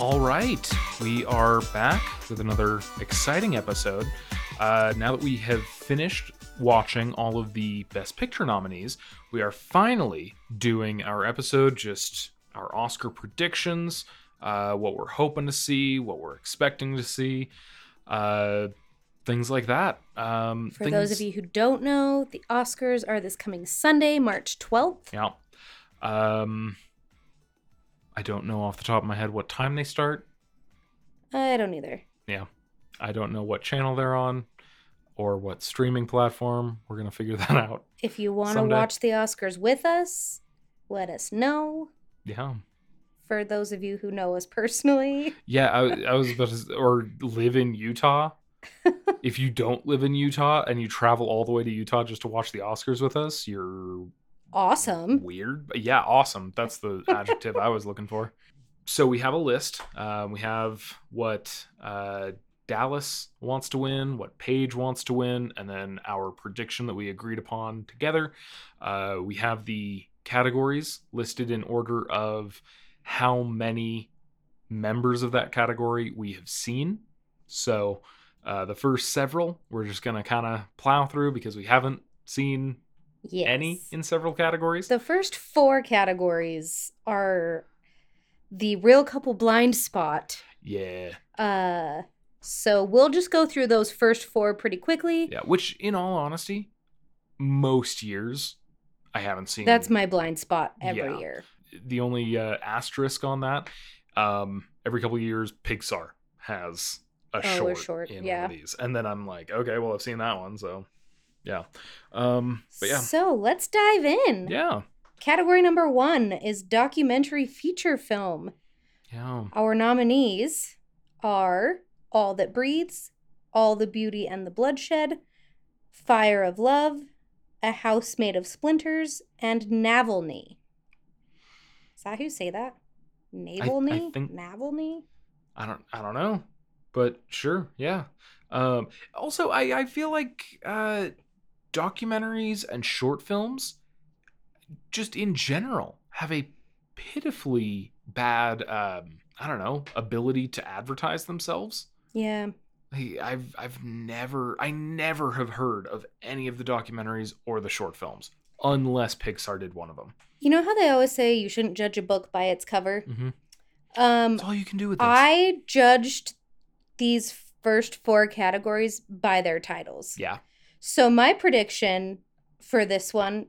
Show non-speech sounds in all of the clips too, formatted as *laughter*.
All right, we are back with another exciting episode. Uh, now that we have finished watching all of the Best Picture nominees, we are finally doing our episode, just our Oscar predictions, uh, what we're hoping to see, what we're expecting to see, uh, things like that. Um, For those of you who don't know, the Oscars are this coming Sunday, March 12th. yeah. Um, I don't know off the top of my head what time they start. I don't either. Yeah. I don't know what channel they're on or what streaming platform. We're going to figure *laughs* that out. If you want to watch the Oscars with us, let us know. Yeah. For those of you who know us personally, *laughs* Yeah, I, I was about to, or live in Utah. *laughs* if you don't live in Utah and you travel all the way to Utah just to watch the Oscars with us, you're awesome. weird. Yeah, awesome. That's the *laughs* adjective I was looking for. So we have a list. Uh, we have what uh, Dallas wants to win, what Paige wants to win, and then our prediction that we agreed upon together. Uh, we have the categories listed in order of how many members of that category we have seen. So uh, the first several we're just going to kind of plow through because we haven't seen Yes. any in several categories. The first four categories are the Reel Couple blind spot. yeah. Uh so we'll just go through those first four pretty quickly. Yeah, which in all honesty, most years I haven't seen. That's my blind spot every Yeah. year. the only uh, asterisk on that. Um, every couple of years, Pixar has a Oh, short, short, in one of these, and then I'm like, okay, well, I've seen that one, so yeah. Um, but yeah, So let's dive in. yeah, Category number one is documentary feature film. yeah. Our nominees are All That Breathes, All the Beauty and the Bloodshed, Fire of Love, A House Made of Splinters, and Navalny. Is that who say that? Navalny? think- Navalny? I don't, I don't know, but sure, yeah. Um, also, I, I feel like uh, documentaries and short films, just in general, have a pitifully bad, um, I don't know, ability to advertise themselves. Yeah. I've I've never I never have heard of any of the documentaries or the short films unless Pixar did one of them. You know how they always say you shouldn't judge a book by its cover? Mm-hmm. Um, That's all you can do with this. I judged these first four categories by their titles. yeah, So my prediction for this one,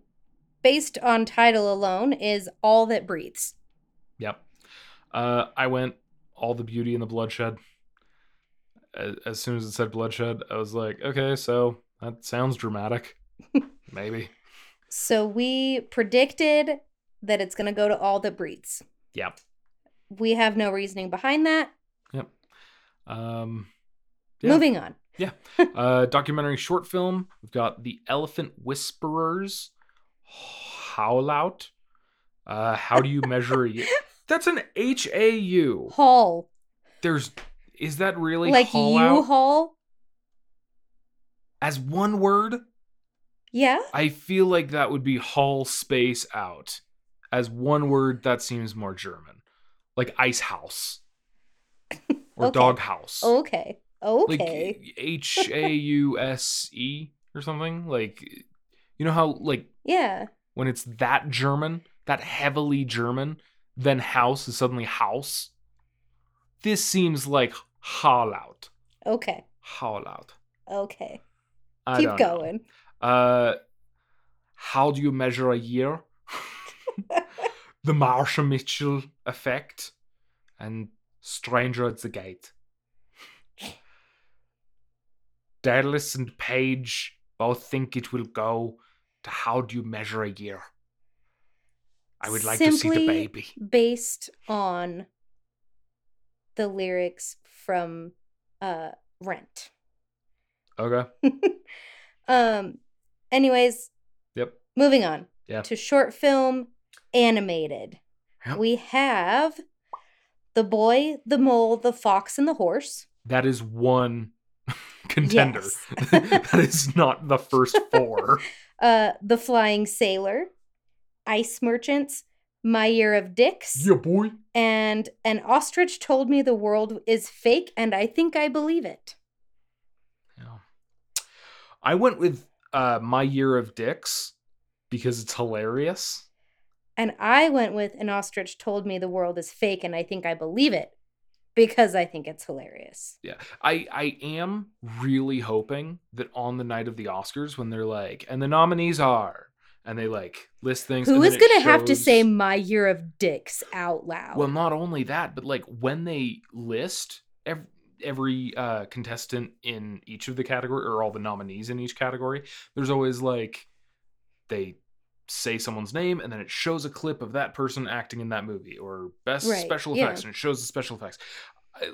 based on title alone, is All That Breathes. yep. Uh, I went all the beauty and the bloodshed. As, as soon as it said bloodshed, I was like, okay, so that sounds dramatic. *laughs* Maybe. So we predicted that it's going to go to All That Breathes. Yep. We have no reasoning behind that. Yep. Um, Yeah. Moving on. *laughs* uh, documentary short film. We've got the Elephant Whisperers. Howl out. Uh, how do you measure a y- *laughs* That's an H A U. Hall. There's is that really like haul U out Haul. as one word? Yeah. I feel like that would be haul space out. As one word, that seems more German. Like ice house. *laughs* Or Okay. dog house. Okay. Okay. Like H A U S E or something. Like you know how like yeah. when it's that German, that heavily German, then house is suddenly house. This seems like haul out. Okay. Haul out. Okay. I Keep don't know. going. Uh, how do you measure a year? *laughs* the Martha Mitchell effect and Stranger at the Gate. Dallas and Paige both think it will go to how do you measure a year? I would like to see the baby. Based on the lyrics from uh Rent. Okay. *laughs* um anyways, Yep. moving on Yeah. to short film animated. Yep. We have The Boy, the Mole, the Fox and the Horse. That is one contender. Yes. *laughs* that is not the first four. *laughs* Uh The Flying Sailor, Ice Merchants, My Year of Dicks, Yeah, boy. and An Ostrich Told Me the World is Fake, and I Think I Believe It. Yeah. I went with uh, My Year of Dicks because it's hilarious. And I went with An Ostrich Told Me the World is Fake, and I Think I Believe It because I think it's hilarious. Yeah. I, I am really hoping that on the night of the Oscars, when they're like, and the nominees are, and they like list things. Who is going to have to say My Year of Dicks out loud? Well, not only that, but like when they list every, every uh, contestant in each of the category or all the nominees in each category, there's always like they say someone's name and then it shows a clip of that person acting in that movie or best Right, special yeah. effects and it shows the special effects.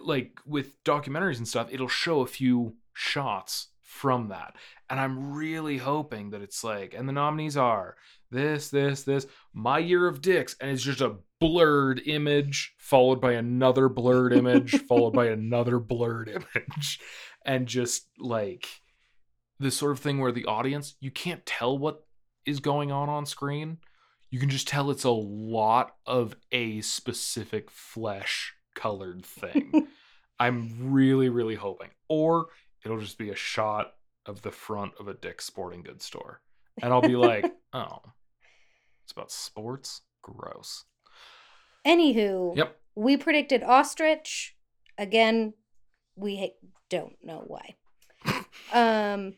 Like with documentaries and stuff, it'll show a few shots from that. And I'm really hoping that it's like, and the nominees are this, this, this, my year of dicks, and it's just a blurred image followed by another blurred image *laughs* followed by another blurred image, and just like this sort of thing where the audience you can't tell what is going on on screen. You can just tell it's a lot of a specific flesh colored thing. *laughs* I'm really, really hoping, or it'll just be a shot of the front of a Dick's Sporting Goods store, and I'll be like, *laughs* oh, it's about sports. Gross. Anywho, Yep. we predicted ostrich. Again, we don't know why. *laughs* um,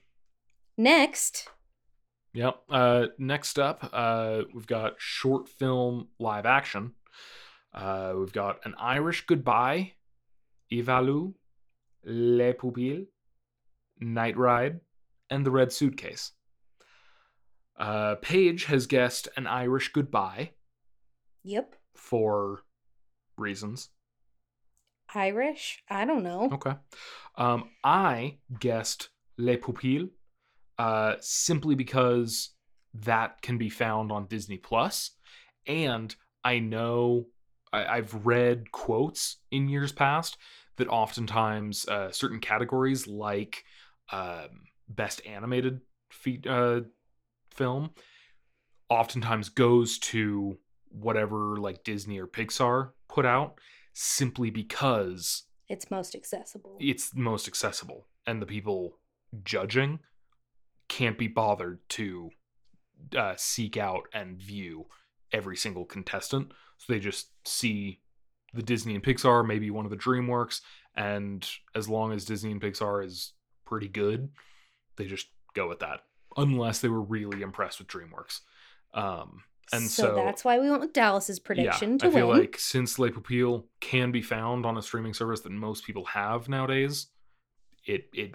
next, Yep. Uh, next up, uh, we've got short film live action. Uh, we've got an Irish Goodbye, Ivalu, Le Pupille, Night Ride, and The Red Suitcase. Uh, Paige has guessed an Irish Goodbye yep, for reasons. Irish. I don't know. Okay. Um, I guessed Le Pupille uh, simply because that can be found on Disney Plus, and I know I, I've read quotes in years past that oftentimes uh, certain categories like um, best animated fe- uh, film oftentimes goes to whatever like Disney or Pixar put out simply because It's most accessible. it's most accessible and the people judging can't be bothered to uh, seek out and view every single contestant so they just see the disney and pixar maybe one of the dreamworks and as long as disney and pixar is pretty good they just go with that unless they were really impressed with dreamworks um, and so, that's why we went with Dallas's prediction yeah, to I feel win. like since Le Pupille can be found on a streaming service that most people have nowadays, it it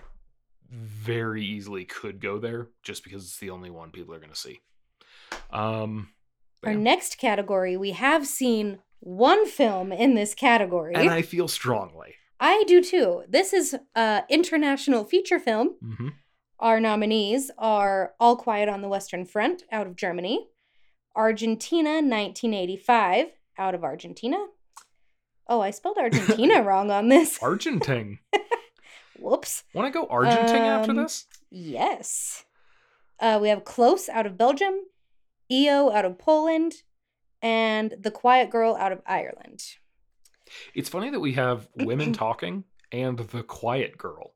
very easily could go there just because it's the only one people are going to see. Um, Our yeah. next category, we have seen one film in this category. and I feel strongly. I do too. This is uh international feature film. hmm Our nominees are All Quiet on the Western Front out of Germany, Argentina 1985 out of Argentina. Oh, I spelled *laughs* Argentina wrong on this. Argentine. *laughs* Whoops. Want to go Argentine after Um, this? Yes. Uh, we have Close out of Belgium, EO out of Poland, and The Quiet Girl out of Ireland. It's funny that we have *clears throat* women talking and The Quiet Girl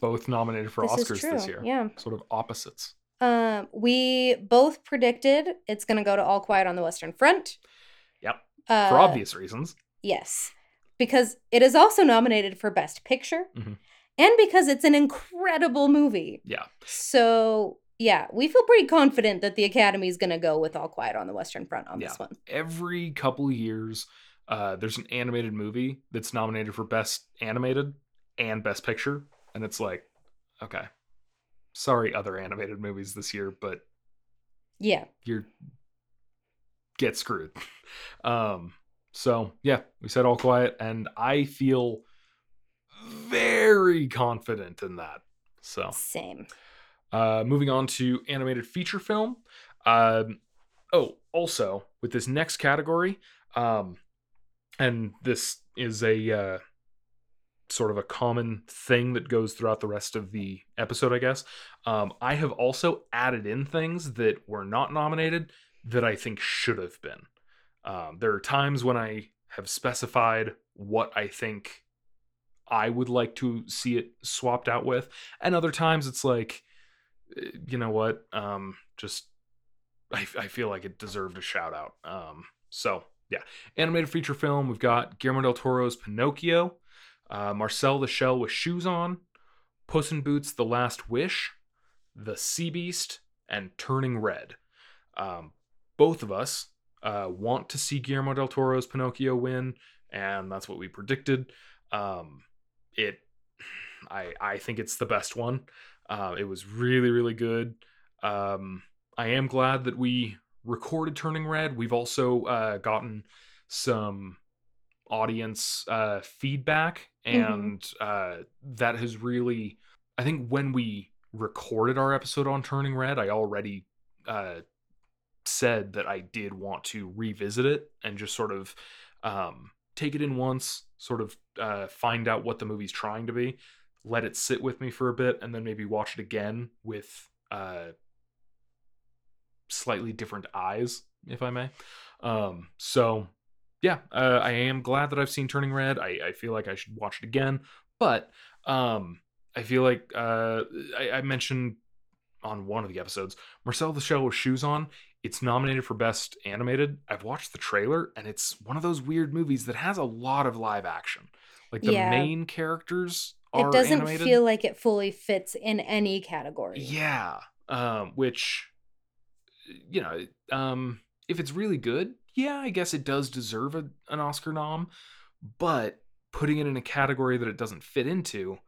both nominated for this Oscars this year. Yeah. Sort of opposites. Um, we both predicted it's going to go to All Quiet on the Western Front. Yep. Uh, For obvious reasons. Yes. Because it is also nominated for Best Picture Mhm. And because it's an incredible movie. Yeah. So, yeah, we feel pretty confident that the Academy is going to go with All Quiet on the Western Front on this one. every couple years uh, there's an animated movie that's nominated for best animated and best picture and it's like okay sorry other animated movies this year but Yeah. you're get screwed *laughs* um so yeah we said all quiet and i feel very confident in that so Same. uh, moving on to animated feature film. Um, oh, also with this next category, um, and this is a uh, sort of a common thing that goes throughout the rest of the episode, I guess. Um, I have also added in things that were not nominated that I think should have been. Um, there are times when I have specified what I think I would like to see it swapped out with, and other times it's like, eh, you know what, um, just I, I feel like it deserved a shout out. Um, so yeah, animated feature film. We've got Guillermo del Toro's Pinocchio, uh, Marcel the Shell with Shoes On, Puss in Boots: The Last Wish, The Sea Beast, and Turning Red. Um, both of us uh, want to see Guillermo del Toro's Pinocchio win, and that's what we predicted. Um, it, I, I think it's the best one. Uh, it was really, really good. Um, I am glad that we recorded Turning Red. We've also uh, gotten some audience uh, feedback, and uh, that has really, I think, when we recorded our episode on Turning Red, I already uh, said that I did want to revisit it and just sort of um, take it in once, sort of uh, find out what the movie's trying to be, let it sit with me for a bit, and then maybe watch it again with uh, slightly different eyes, if I may. Um, so, yeah, uh, I am glad that I've seen Turning Red. I, I feel like I should watch it again, but um, I feel like uh, I, I mentioned on one of the episodes, Marcel the Shell with Shoes On. It's nominated for Best Animated. I've watched the trailer, and it's one of those weird movies that has a lot of live action. Like the Yeah. main characters are It doesn't animated. feel like it fully fits in any category. Yeah. Um, which, you know, um, if it's really good, yeah, I guess it does deserve a, an Oscar nom. But putting it in a category that it doesn't fit into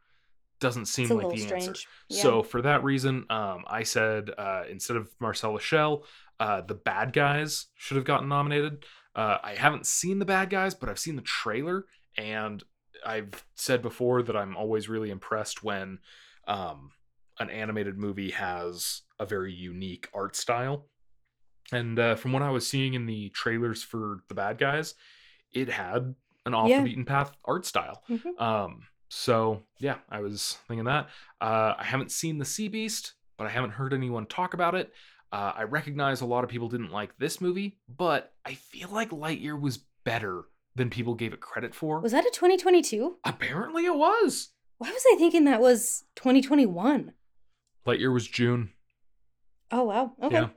doesn't seem like the strange. answer. Yeah. So for that reason, um, I said uh, instead of Marcel Shell, uh, the bad guys should have gotten nominated. Uh, I haven't seen the bad guys, but I've seen the trailer, and I've said before that I'm always really impressed when um, an animated movie has a very unique art style. And uh, from what I was seeing in the trailers for the bad guys, it had an off Yeah. the beaten path art style. Mhm. Um, so yeah, I was thinking that. Uh, I haven't seen the Sea Beast, but I haven't heard anyone talk about it. Uh, I recognize a lot of people didn't like this movie, but I feel like Lightyear was better than people gave it credit for. Was that a 2022? Apparently, it was. Why was I thinking that was 2021? Lightyear was June. Oh wow. Okay. Yeah,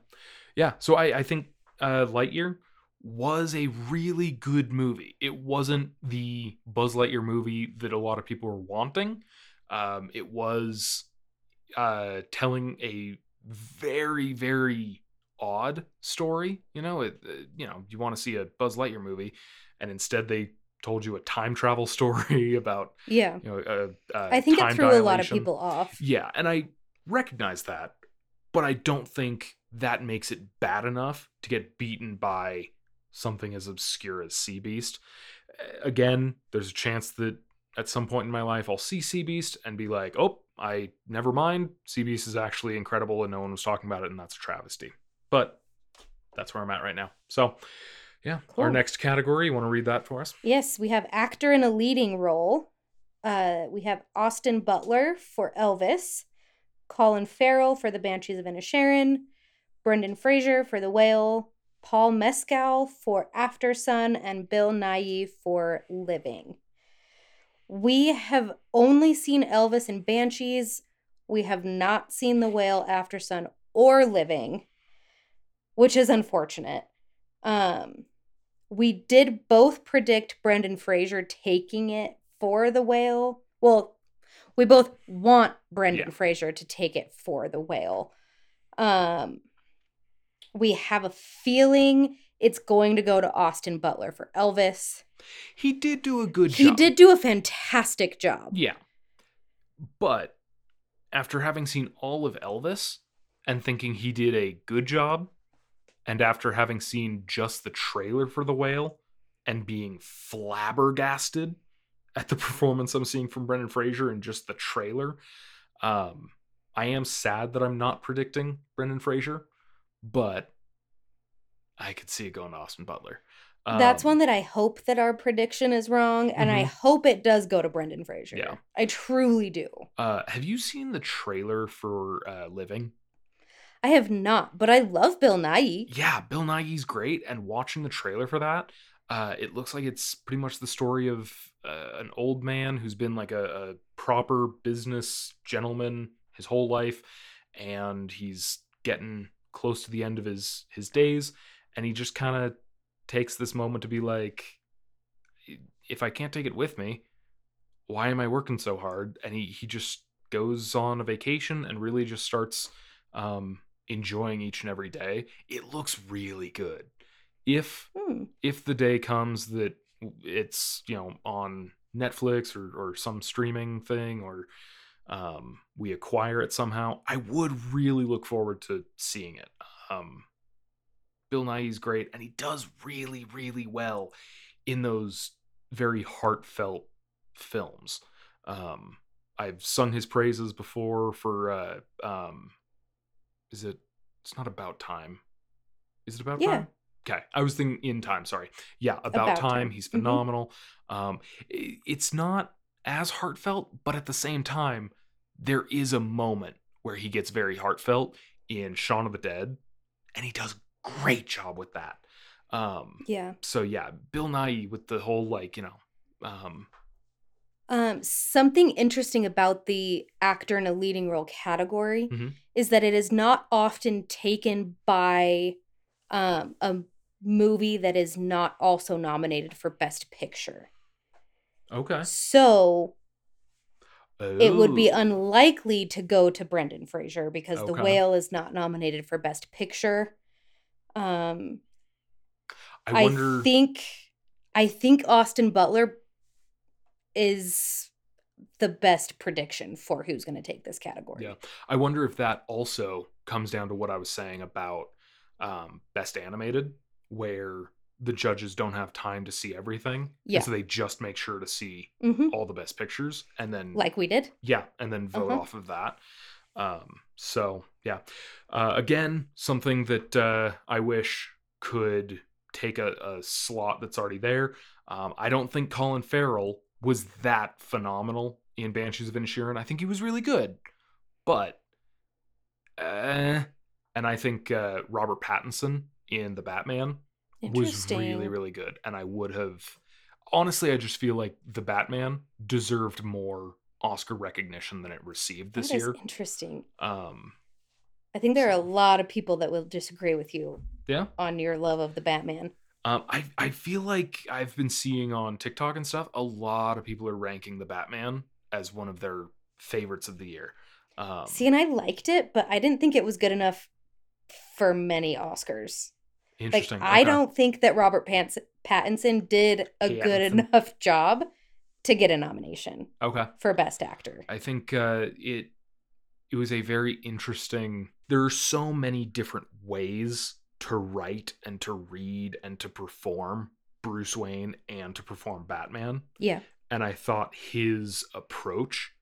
yeah. So I, I think uh, Lightyear was a really good movie. It wasn't the Buzz Lightyear movie that a lot of people were wanting. Um, it was uh, telling a very, very odd story. You know, it, uh, you know, you want to see a Buzz Lightyear movie, and instead they told you a time travel *laughs* story about Yeah. you know. Uh, uh, I think it threw a lot of people off. Yeah, and I recognize that, but I don't think that makes it bad enough to get beaten by something as obscure as Sea Beast. Again, there's a chance that at some point in my life I'll see Sea Beast and be like, "Oh, I never mind. Beast is actually incredible and no one was talking about it and that's a travesty." But that's where I'm at right now. So, yeah, our next category, you want to read that for us? Yes, we have actor in a leading role. Uh, we have Austin Butler for Elvis, Colin Farrell for The Banshees of Inisherin, Brendan Fraser for The Whale, Paul Mescal for Aftersun, and Bill Nighy for Living. We have only seen Elvis and Banshees. We have not seen The Whale, Aftersun, or Living, which is unfortunate. Um, we did both predict Brendan Fraser taking it for the whale. Well, we both want Brendan Yeah. Fraser to take it for the whale. Um, we have a feeling it's going to go to Austin Butler for Elvis. He did do a good He job. He did do a fantastic job. Yeah. But after having seen all of Elvis and thinking he did a good job, and after having seen just the trailer for The Whale and being flabbergasted at the *laughs* performance I'm seeing from Brendan Fraser in just the trailer, um, I am sad that I'm not predicting Brendan Fraser, but I could see it going to Austin Butler. That's Um, one that I hope that our prediction is wrong, and I Mhm. hope it does go to Brendan Fraser. Yeah. I truly do. Uh, have you seen the trailer for uh, Living? I have not, but I love Bill Nighy. Yeah, Bill Nighy's great, and watching the trailer for that, uh, it looks like it's pretty much the story of uh, an old man who's been like a, a proper business gentleman his whole life, and he's getting close to the end of his his days, and he just kind of takes this moment to be like, if I can't take it with me, why am I working so hard? And he he just goes on a vacation and really just starts um, enjoying each and every day. It looks really good. If Hmm. if the day comes that it's you know on Netflix or or some streaming thing or um, we acquire it somehow, I would really look forward to seeing it. Um, Bill Nighy's great, and he does really really well in those very heartfelt films. Um, I've sung his praises before for uh, um, is it? It's not about time. Is it about Yeah. time? Okay, I was thinking in time. Sorry. Yeah, about, About time. Time. He's Mhm. phenomenal. Um, i- it's not as heartfelt, but at the same time, there is a moment where he gets very heartfelt in Shaun of the Dead, and he does great job with that. Um, Yeah. so yeah, Bill Nighy with the whole like you know, um, Um, something interesting about the actor in a leading role category Mhm. is that it is not often taken by um, a movie that is not also nominated for Best Picture. okay, So it would be Oh, unlikely to go to Brendan Fraser because The Whale is not nominated for Best Picture. Um, I I, think I think Austin Butler is the best prediction for who's going to take this category. Yeah. I wonder if that also comes down to what I was saying about um, best animated, where the judges don't have time to see everything, Yeah. so they just make sure to see hmm all the best pictures, and then Like we did. yeah, and then vote Uh-huh. off of that. Um, so yeah, uh, again, something that uh, I wish could take a, a slot that's already there. Um, I don't think Colin Farrell was that phenomenal in Banshees of Inisherin. I think he was really good, but uh, and I think uh, Robert Pattinson in the Batman was really really good, and I would have honestly, I just feel like the Batman deserved more Oscar recognition than it received this year. interesting. Um, I think there are a lot of people that will disagree with you yeah, on your love of the Batman. um, I I feel like I've been seeing on TikTok and stuff a lot of people are ranking the Batman as one of their favorites of the year. Um, See, and I liked it, but I didn't think it was good enough for many Oscars. Like, interesting. I don't think that Robert Pants- Pattinson did a good enough job to get a nomination Okay. for Best Actor. I think uh, it it was a very interesting. There are so many different ways to write and to read and to perform Bruce Wayne and to perform Batman, Yeah. and I thought his approach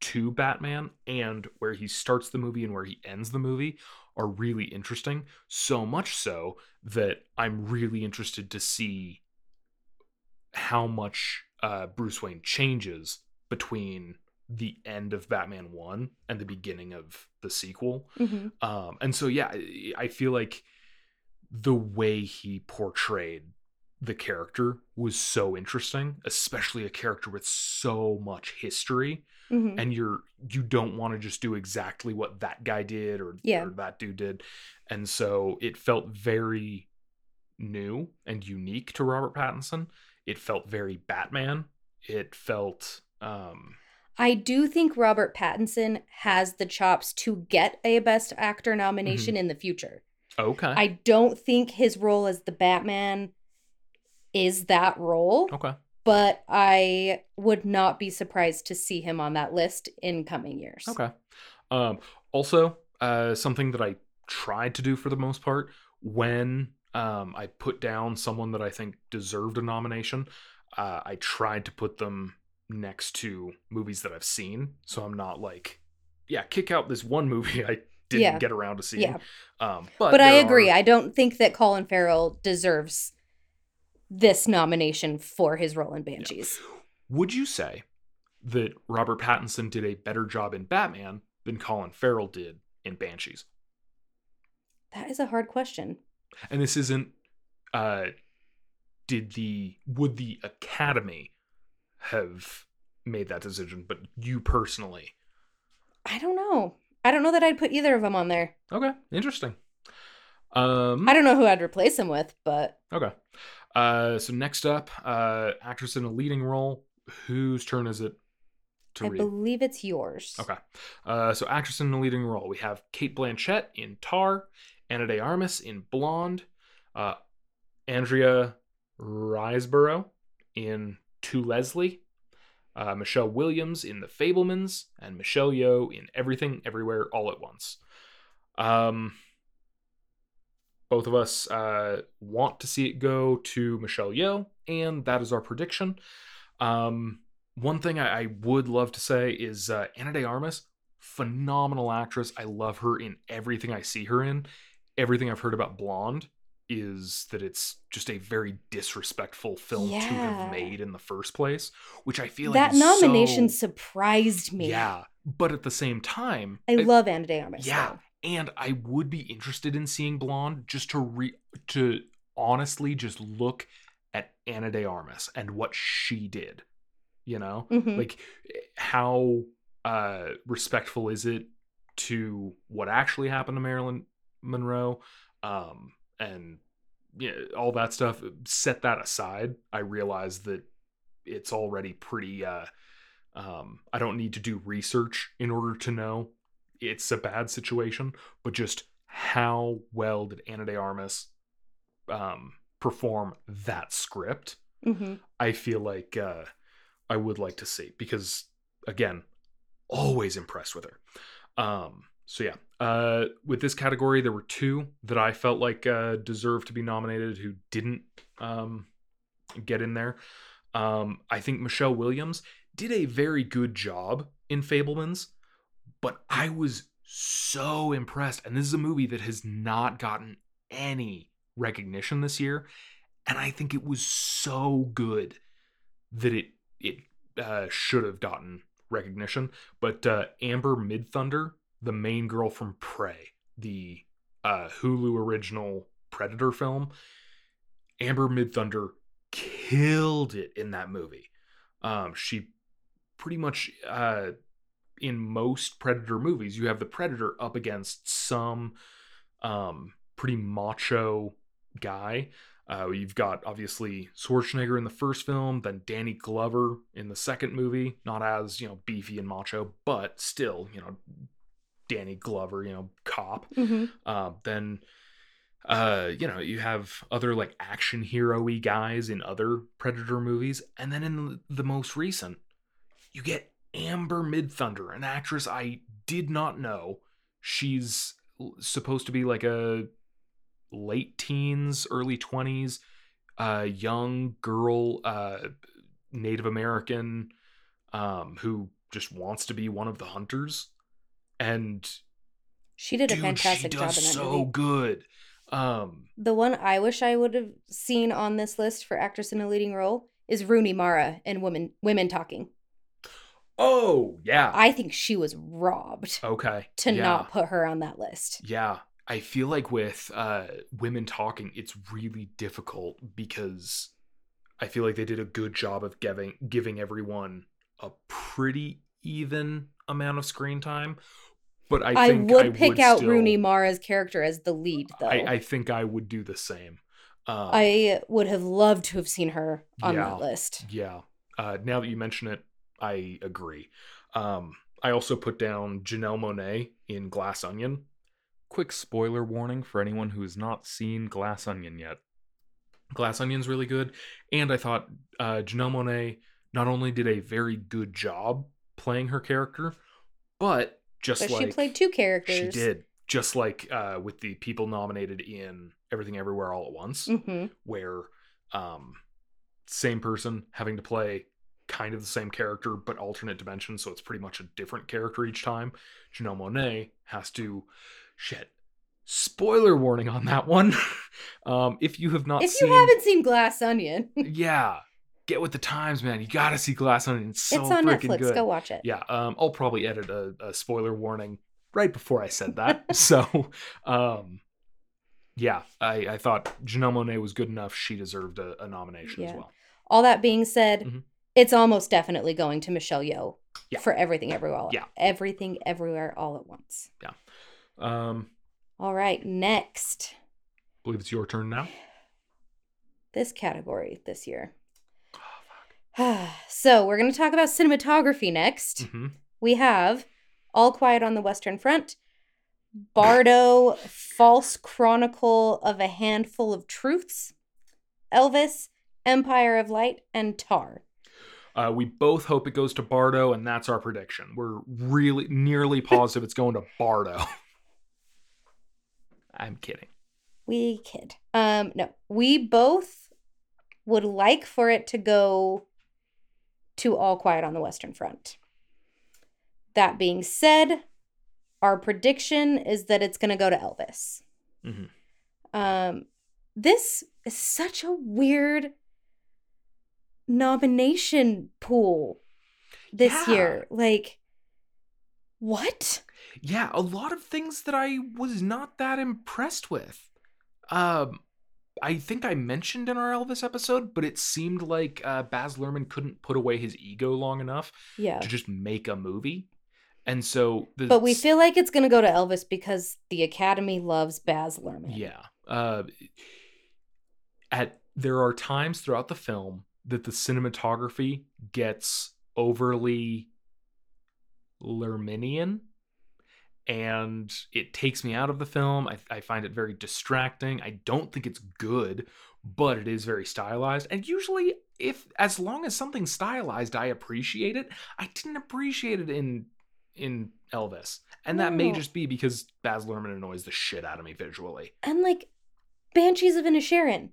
to Batman and where he starts the movie and where he ends the movie are really interesting. So much so that I'm really interested to see how much uh, Bruce Wayne changes between the end of Batman 1 and the beginning of the sequel. hmm Um, and so, yeah, I- feel like the way he portrayed the character was so interesting, especially a character with so much history. hmm And you're you don't want to just do exactly what that guy did or, Yeah. or that dude did. And so it felt very new and unique to Robert Pattinson. It felt very Batman. It felt um I do think Robert Pattinson has the chops to get a Best Actor nomination in the future. okay. I don't think his role as the Batman is that role, okay. but I would not be surprised to see him on that list in coming years. Okay. Um, also, uh, something that I tried to do for the most part when um, I put down someone that I think deserved a nomination, uh, I tried to put them next to movies that I've seen. So I'm not like, yeah, kick out this one *laughs* movie I didn't Yeah. get around to seeing. Yeah. Um, but But, I agree. are- I don't think that Colin Farrell deserves this nomination for his role in Banshees. Would you say that Robert Pattinson did a better job in Batman than Colin Farrell did in Banshees? That is a hard question. And this isn't uh did the would the academy have made that decision, but you personally. I don't know. I don't know that I'd put either of them on there. Okay, interesting. Um I don't know who I'd replace them with, but Okay. Uh so next up, uh actress in a leading role. Whose turn is it to I read? believe it's yours. Okay. Uh, so actress in a leading role. We have Cate Blanchett in Tar, Ana de Armas in Blonde, uh, Andrea Riseborough in To Leslie, uh, Michelle Williams in The Fabelmans, and Michelle Yeoh in Everything Everywhere All at Once. Um, both of us uh, want to see it go to Michelle Yeoh, and that is our prediction. Um, one thing I, I would love to say is uh, Ana de Armas, phenomenal actress. I love her in everything I see her in. Everything I've heard about Blonde is that it's just a very disrespectful film to have made in the first place, which I feel that like nomination so- surprised me. Yeah, but at the same time, I love Ana de Armas. yeah, though. and I would be interested in seeing Blonde just to re to honestly just look at Ana de Armas and what she did. You know, Mhm. like how uh respectful is it to what actually happened to Marilyn Monroe um and yeah all that stuff set that aside i realize that it's already pretty uh um i don't need to do research in order to know it's a bad situation but just how well did Ana de Armas um perform that script Mhm. I feel like uh, I would like to see because again, always impressed with her. Um, so yeah, uh, with this category, there were two that I felt like uh, deserved to be nominated who didn't um, get in there. Um, I think Michelle Williams did a very good job in Fabelmans, but I was so impressed. And this is a movie that has not gotten any recognition this year, and I think it was so good that it it uh, should have gotten recognition. But uh, Amber Midthunder, the main girl from Prey, the uh, Hulu original Predator film, Amber Midthunder killed it in that movie. Um, she pretty much uh, in most Predator movies, you have the Predator up against some um, pretty macho guy. Uh, you've got obviously Schwarzenegger in the first film, then Danny Glover in the second movie. Not as you know beefy and macho, but still you know Danny Glover, you know cop. Mhm. Uh, then uh, you know you have other like action hero-y guys in other Predator movies, and then in the most recent, you get Amber Midthunder, an actress I did not know. She's supposed to be like a late teens, early 20s, uh, young girl, uh, Native American, um, who just wants to be one of the hunters. And She did a dude, fantastic she job in does that so movie. good. Um, The one I wish I would have seen on this list for actress in a leading role is Rooney Mara in Women Women Talking. oh yeah, I think she was robbed okay, to yeah. not put her on that list. Yeah, I feel like with uh, women talking, it's really difficult because I feel like they did a good job of giving giving everyone a pretty even amount of screen time. But I I, would I pick would out still- Rooney Mara's character as the lead, though. I, I, I think I would do the same. Um, I would have loved to have seen her on Yeah. that list. Yeah. Uh, now that you mention it, I agree. Um, I also put down Janelle Monáe in Glass Onion. Quick spoiler warning for anyone who has not seen Glass Onion yet. Glass Onion's really good, and I thought uh, Janelle Monáe not only did a very good job playing her character, but just But like she played two characters. she did, just like uh, with the people nominated in Everything Everywhere All at Once hmm where um same person having to play kind of the same character but alternate dimensions so it's pretty much a different character each time. Janelle Monáe has to shit spoiler warning on that one. *laughs* Um if you have not If seen you haven't seen Glass Onion, *laughs* yeah get with the times man you gotta see glass onion it's so it's on freaking Netflix. good Go watch it. yeah um i'll probably edit a, a spoiler warning right before i said that *laughs* so um yeah, I, I thought Janelle Monáe was good enough. She deserved a, a nomination as well. All that being said, Mhm. it's almost definitely going to Michelle Yeoh Yeah. for everything everywhere. Yeah. Everything everywhere all at once. Yeah. Um, All right, next. I believe it's your turn now. This category this year. *sighs* So, we're going to talk about cinematography next. hmm We have All Quiet on the Western Front, Bardo, False Chronicle of a Handful of Truths, Elvis, Empire of Light, and Tar. Uh, we both hope it goes to Bardo, and that's our prediction. We're really nearly *laughs* positive it's going to Bardo. *laughs* I'm kidding. We kid. Um, no, we both would like for it to go to All Quiet on the Western Front. That being said, our prediction is that it's going to go to Elvis. Mhm. Um, this is such a weird nomination pool this Yeah. year. Like, what? Yeah, a lot of things that I was not that impressed with. Um, I think I mentioned in our Elvis episode, but it seemed like uh, Baz Luhrmann couldn't put away his ego long enough Yeah. to just make a movie, and so the But we feel like it's going to go to Elvis because the Academy loves Baz Luhrmann. Yeah. Uh, at there are times throughout the film that the cinematography gets overly Lerminian and it takes me out of the film. I, I find it very distracting. I don't think it's good, but it is very stylized. And usually, if as long as something's stylized, I appreciate it. I didn't appreciate it in in Elvis, and that may just be because Baz Luhrmann annoys the shit out of me visually. And like Banshees of Inisherin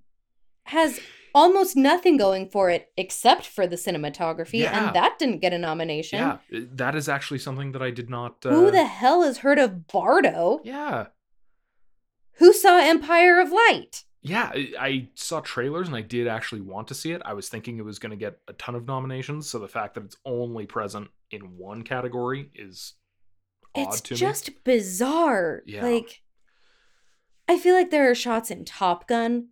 has almost nothing going for it except for the cinematography, Yeah. and that didn't get a nomination. Yeah, that is actually something that I did not. Uh, Who the hell has heard of Bardo? Yeah, Who saw Empire of Light? yeah. I- saw trailers and I did actually want to see it. I was thinking it was going to get a ton of nominations, so the fact that it's only present in one category is odd It's to me. just bizarre. Yeah. Like, I feel like there are shots in Top Gun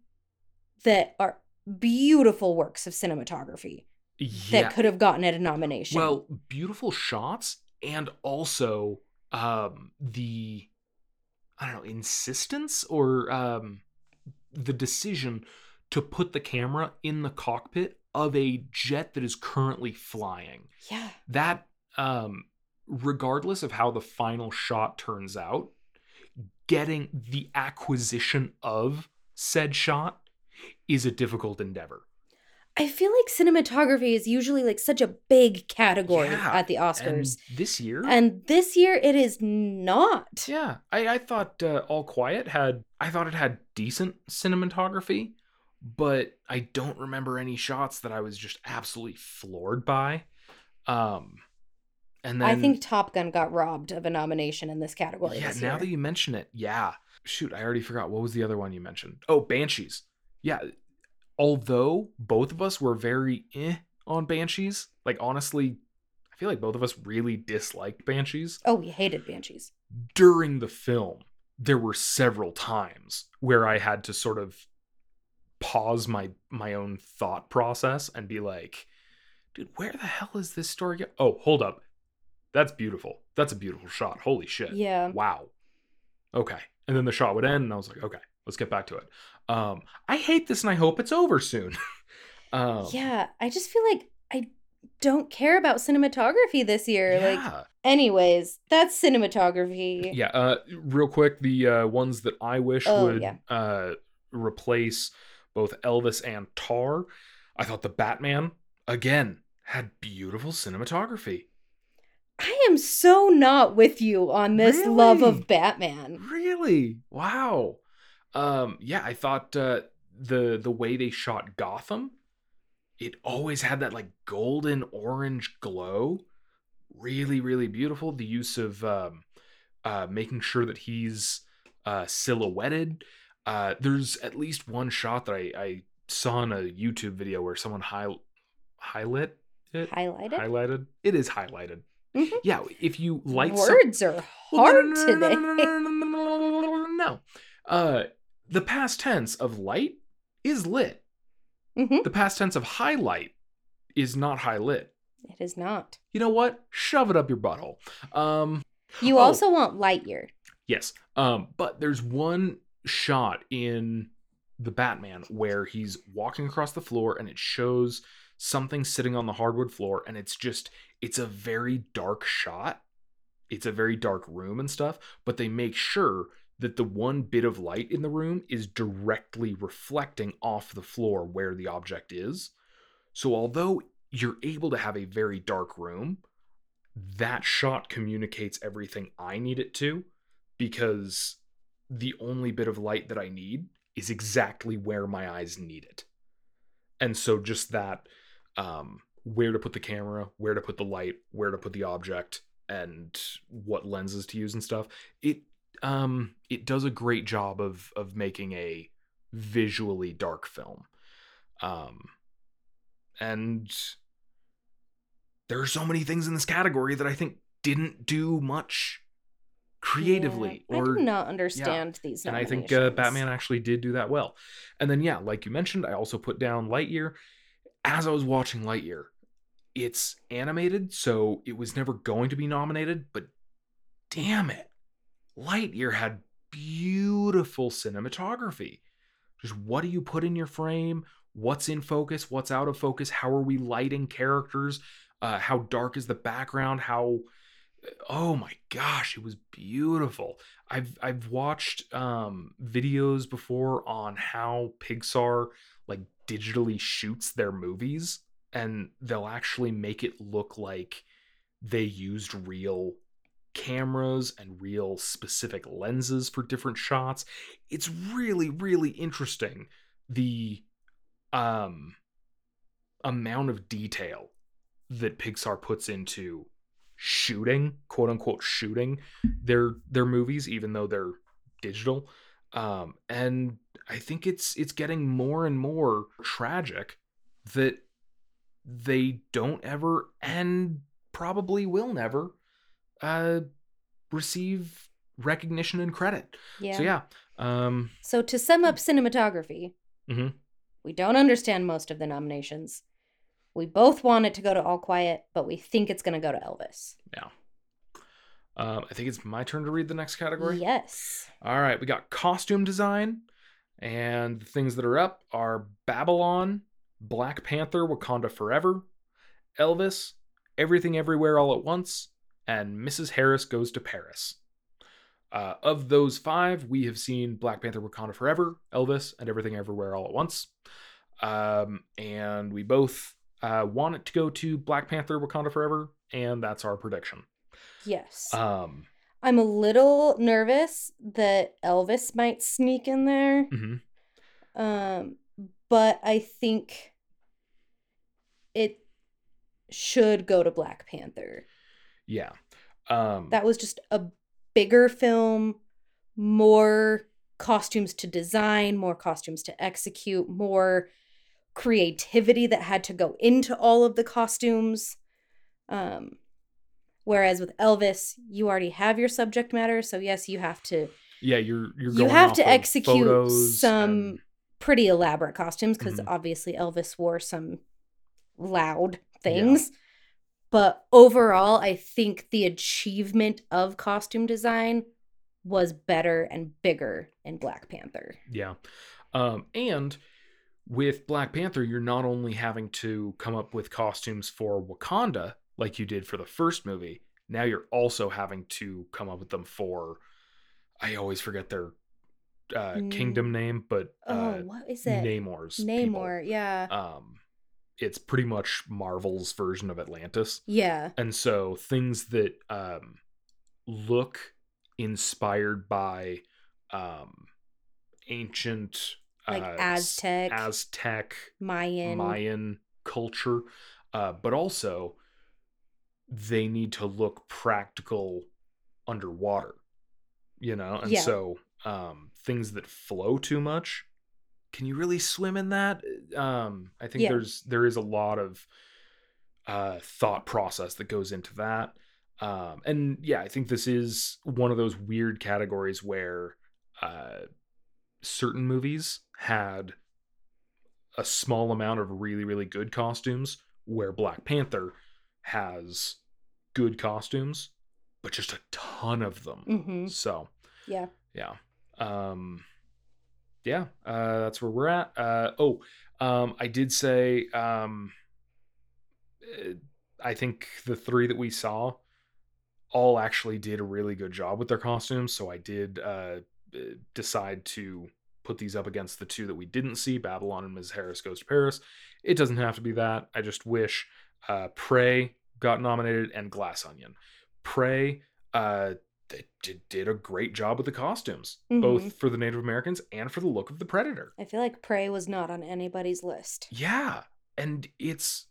that are beautiful works of cinematography Yeah. that could have gotten it a nomination. Well, beautiful shots and also um the I don't know, insistence or um the decision to put the camera in the cockpit of a jet that is currently flying. yeah. That um regardless of how the final shot turns out, getting the acquisition of said shot is a difficult endeavor. I feel like cinematography is usually like such a big category Yeah, at the Oscars. And this year And, this year it is not. Yeah, I, I thought uh, All Quiet had I thought it had decent cinematography, but I don't remember any shots that I was just absolutely floored by. Um, and then I think Top Gun got robbed of a nomination in this category. yeah, this now that you mention it, yeah. Shoot, I already forgot what was the other one you mentioned. Oh, Banshees. Yeah, although both of us were very eh on Banshees, like honestly, I feel like both of us really disliked Banshees. Oh, we hated Banshees. during the film, there were several times where I had to sort of pause my my own thought process and be like, dude, where the hell is this story go? Oh, hold up. That's beautiful. That's a beautiful shot. Holy shit. Yeah. Wow. Okay. And then the shot would end and I was like, okay, let's get back to it. Um, I hate this and I hope it's over soon. *laughs* um Yeah. I just feel like I don't care about cinematography this year. Like, anyways, that's cinematography. Yeah, uh, real quick, the uh, ones that I wish Oh, would yeah. uh, replace both Elvis and Tar. I thought the Batman again had beautiful cinematography. I am so not with you on this love of Batman. Really? Wow. Um, yeah, I thought uh, the the way they shot Gotham, it always had that like golden orange glow, really really beautiful. The use of um, uh, making sure that he's uh, silhouetted. Uh, there's at least one shot that I, I saw in a YouTube video where someone high highlight it highlighted highlighted it is highlighted. Mm-hmm. Yeah, if you light words some... are hard today. No, uh, the past tense of light is lit. hmm The past tense of highlight is not high lit. It is not. You know what? Shove it up your butthole. Um, You Oh. also want light year. yes. Um, but there's one shot in the Batman where he's walking across the floor and it shows something sitting on the hardwood floor and it's just it's a very dark shot. It's a very dark room and stuff, but they make sure that the one bit of light in the room is directly reflecting off the floor where the object is. So although you're able to have a very dark room, that shot communicates everything I need it to because the only bit of light that I need is exactly where my eyes need it. And so just that um where to put the camera, where to put the light, where to put the object and what lenses to use and stuff. It um it does a great job of of making a visually dark film. Um and there are so many things in this category that I think didn't do much creatively Yeah, I or do not understand these. and I think uh. Batman actually did do that well. And then yeah, like you mentioned, I also put down Lightyear. As I was watching Lightyear, it's animated, so it was never going to be nominated, but damn it. Lightyear had beautiful cinematography. Just what do you put in your frame? What's in focus? What's out of focus? How are we lighting characters? Uh, how dark is the background? How oh my gosh, it was beautiful. I've I've watched um videos before on how Pixar like digitally shoots their movies and they'll actually make it look like they used real cameras and real specific lenses for different shots. It's really really interesting the um amount of detail that Pixar puts into shooting, quote unquote shooting their their movies even though they're digital. Um and I think it's it's getting more and more tragic that they don't ever and probably will never uh receive recognition and credit. Yeah. So yeah, um So to sum up cinematography, Mhm. we don't understand most of the nominations. We both want it to go to All Quiet, but we think it's going to go to Elvis. Yeah. Um I think it's my turn to read the next category. Yes. All right, we got costume design, and the things that are up are Babylon, Black Panther, Wakanda Forever, Elvis, Everything Everywhere All at Once, and Mrs. Harris Goes to Paris. Uh, of those five, we have seen Black Panther, Wakanda Forever, Elvis, and Everything Everywhere All at Once. Um, and we both uh, want it to go to Black Panther, Wakanda Forever, and that's our prediction. Yes. Um, I'm a little nervous that Elvis might sneak in there. mhm. Um, but I think it should go to Black Panther. Yeah. Um, That was just a bigger film, more costumes to design, more costumes to execute, more creativity that had to go into all of the costumes. Um, whereas with Elvis, you already have your subject matter, so yes, you have to yeah you're you're you have to execute some and- pretty elaborate costumes because Mhm. obviously Elvis wore some loud things. But overall, I think the achievement of costume design was better and bigger in Black Panther. yeah um and with black panther you're not only having to come up with costumes for wakanda like you did for the first movie now you're also having to come up with them for i always forget their uh Mm. kingdom name but Oh, uh what is it? namor's people. Namor, yeah. um it's pretty much marvel's version of atlantis yeah. and so things that um look inspired by um ancient Like uh, Aztec, aztec Mayan. mayan culture uh but also they need to look practical underwater you know and Yeah. so um things that flow too much can you really swim in that um i think Yeah. there's there is a lot of uh thought process that goes into that um and yeah i think this is one of those weird categories where uh certain movies had a small amount of really really good costumes where Black Panther has good costumes but just a ton of them. Mm-hmm. So, Yeah. yeah. Um yeah, uh that's where we're at. Uh oh, um I did say um uh, I think the three that we saw all actually did a really good job with their costumes, so I did uh uh, decide to put these up against the two that we didn't see, Babylon and Ms. Harris Goes to Paris. It doesn't have to be that. I just wish uh Prey got nominated and Glass Onion. Prey uh they did, did a great job with the costumes, Mhm. both for the Native Americans and for the look of the Predator. I feel like Prey was not on anybody's list. Yeah, and it's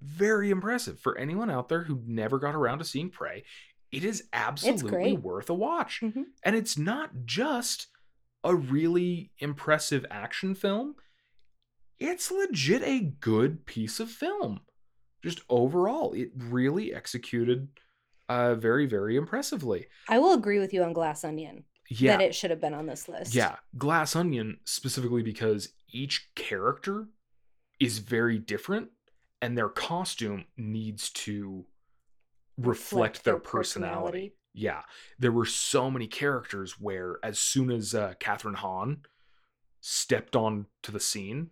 very impressive for anyone out there who never got around to seeing Prey. It is absolutely worth a watch. Mhm. And it's not just a really impressive action film. It's legit a good piece of film. Just overall, it really executed uh very very impressively. I will agree with you on Glass Onion Yeah. that it should have been on this list. Yeah, Glass Onion specifically because each character is very different and their costume needs to reflect, their, personality. Yeah, there were so many characters where as soon as uh, Kathryn Hahn stepped on to the scene,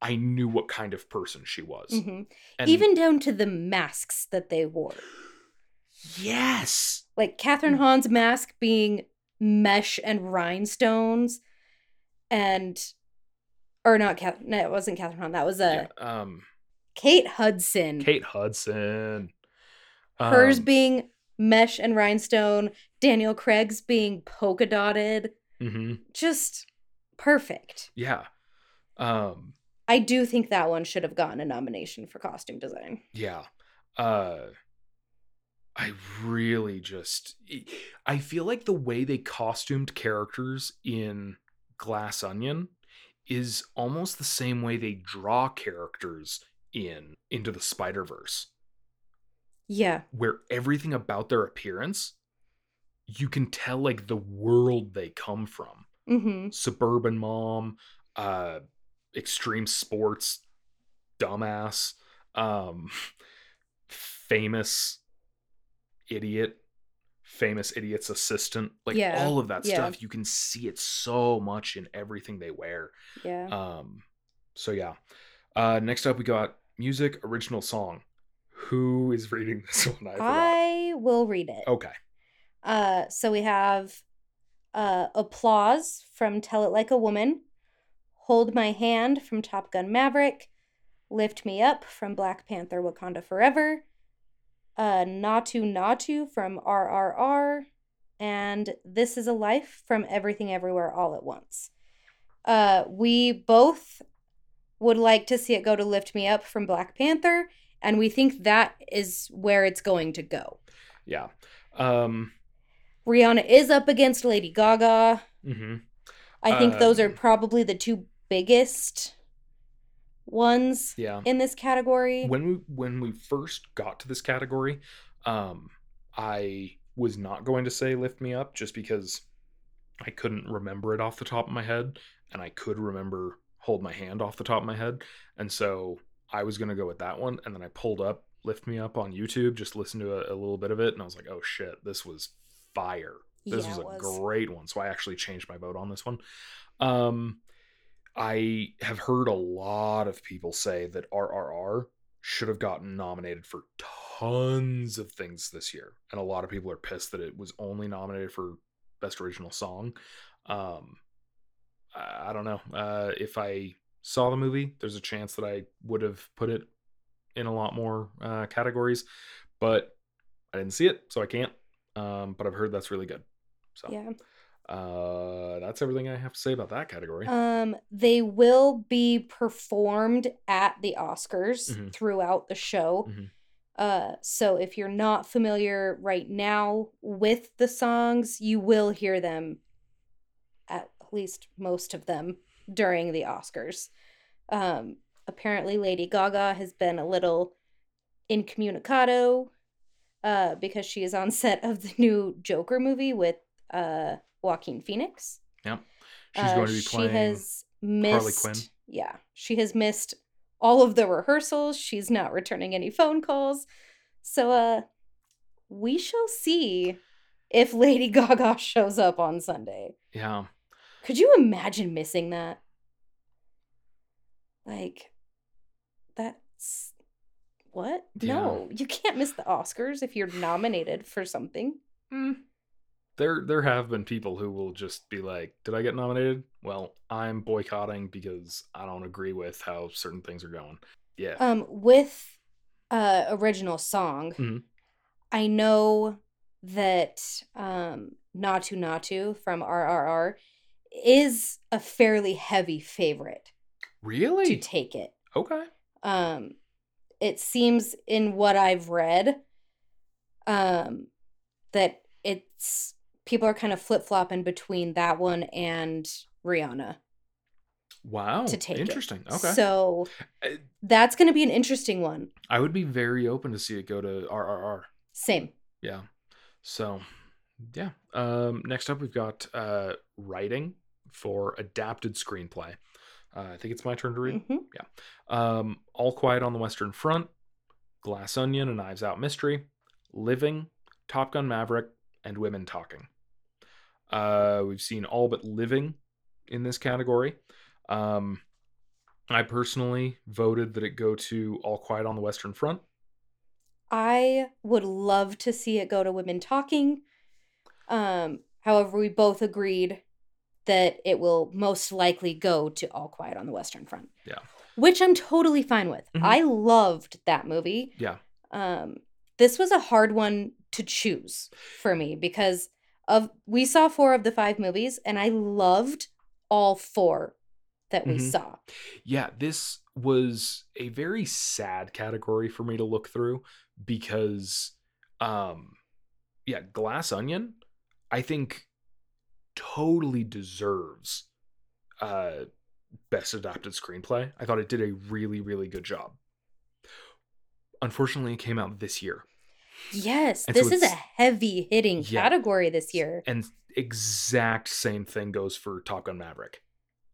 I knew what kind of person she was. Mhm. Even down to the masks that they wore. Yes, Like Kathryn Mm. Hahn's mask being mesh and rhinestones and or not Kathryn. no, it wasn't Kathryn Hahn. That was a yeah, um, Kate Hudson. Kate Hudson. Hers Um, being mesh and rhinestone, Daniel Craig's being polka dotted. mhm, Just perfect. yeah. Um, I do think that one should have gotten a nomination for costume design. yeah uh i really just i feel like the way they costumed characters in glass onion is almost the same way they draw characters in into the spider verse Yeah. where everything about their appearance you can tell like the world they come from Mm-hmm. suburban mom, uh, extreme sports dumbass, um, *laughs* famous idiot, famous idiot's assistant, like Yeah, all of that yeah. stuff. You can see it so much in everything they wear. Yeah. Um, so yeah. Uh, next up, we got music original song. Who is reading *laughs* this one? I. I will read it. Okay. Uh, so we have uh, Applause from Tell It Like a Woman, Hold My Hand from Top Gun Maverick, Lift Me Up from Black Panther Wakanda Forever, uh, Naatu Naatu from RRR, and This Is a Life from Everything Everywhere All at Once. Uh, we both would like to see it go to Lift Me Up from Black Panther, and we think that is where it's going to go. Yeah. Um, Rihanna is up against Lady Gaga. hmm I think those are Um, probably the two biggest ones Yeah. in this category. when we when we first got to this category um i was not going to say lift me up just because i couldn't remember it off the top of my head and i could remember hold my hand off the top of my head and so i was going to go with that one and then i pulled up lift me up on youtube just listened to a, a little bit of it and i was like oh shit this was fire this Yeah, was a was. great one so i actually changed my vote on this one um i have heard a lot of people say that rrr should have gotten nominated for tons of things this year and a lot of people are pissed that it was only nominated for best original song. Um i, don't know. Uh if i saw the movie there's a chance that i would have put it in a lot more uh categories but i didn't see it so i can't. Um but i've heard that's really good so. Yeah. Uh that's everything i have to say about that category Um, they will be performed at the Oscars Mhm. throughout the show. Mhm. Uh, so if you're not familiar right now with the songs, you will hear them at least most of them during the Oscars. Um, apparently Lady Gaga has been a little incommunicado uh, because she is on set of the new Joker movie with uh, Joaquin Phoenix. Yep. She's Uh, going to be she playing has missed, Quinn? Yeah, she has missed all of the rehearsals. She's not returning any phone calls. So, uh, we shall see if Lady *laughs* Gaga shows up on Sunday. Yeah. Could you imagine missing that? Like, that's what? Yeah. No, you can't miss the Oscars if you're nominated for something. Mm. There there have been people who will just be like, "Did I get nominated?" Well, I'm boycotting because I don't agree with how certain things are going. Yeah. Um, with uh original song, Mhm. I know that um Naatu Naatu from RRR is a fairly heavy favorite really? to take it. okay. Um it seems in what I've read um that it's people are kind of flip-flopping between that one and Rihanna Wow. to take it. Interesting. Okay. So Uh, that's going to be an interesting one. I would be very open to see it go to RRR. Same. Yeah. So, yeah. Um, next up, we've got uh, writing for adapted screenplay. Uh, I think it's my turn to read. Mhm. Um, All Quiet on the Western Front, Glass Onion, and Knives Out Mystery, Living, Top Gun Maverick, and Women Talking. Uh, we've seen all but Living in this category. Um, I personally voted that it go to All Quiet on the Western Front. I would love to see it go to Women Talking. Um, however, we both agreed that it will most likely go to All Quiet on the Western Front. Yeah. Which I'm totally fine with. Mhm. I loved that movie. Yeah. Um, this was a hard one to choose for me because of we saw four of the five movies and I loved all four that we Mhm. saw. Yeah, this was a very sad category for me to look through because um yeah, Glass Onion I think totally deserves uh best adapted screenplay. I thought it did a really really good job. Unfortunately, it came out this year. Yes, And so this is a heavy hitting Yeah. category this year. And exact same thing goes for Top Gun Maverick.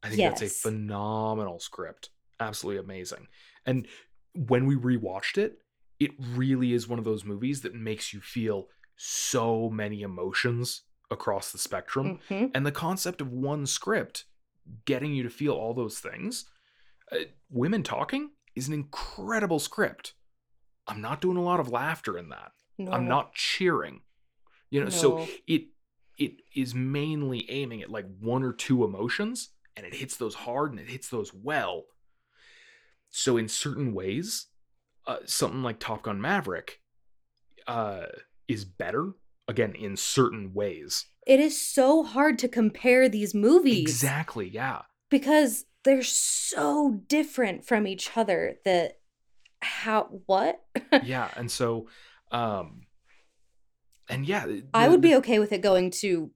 I think that's a phenomenal script. Absolutely amazing. And when we rewatched it, it really is one of those movies that makes you feel so many emotions across the spectrum. Mhm. And the concept of one script getting you to feel all those things. Uh, Women Talking is an incredible script. I'm not doing a lot of laughter in that. I'm not cheering. You know, so it it is mainly aiming at like one or two emotions and it hits those hard and it hits those well. So in certain ways, uh, something like Top Gun Maverick uh is better again in certain ways. It is so hard to compare these movies Exactly, yeah. because they're so different from each other that how what? Yeah, and so um and yeah, I would be okay with it going to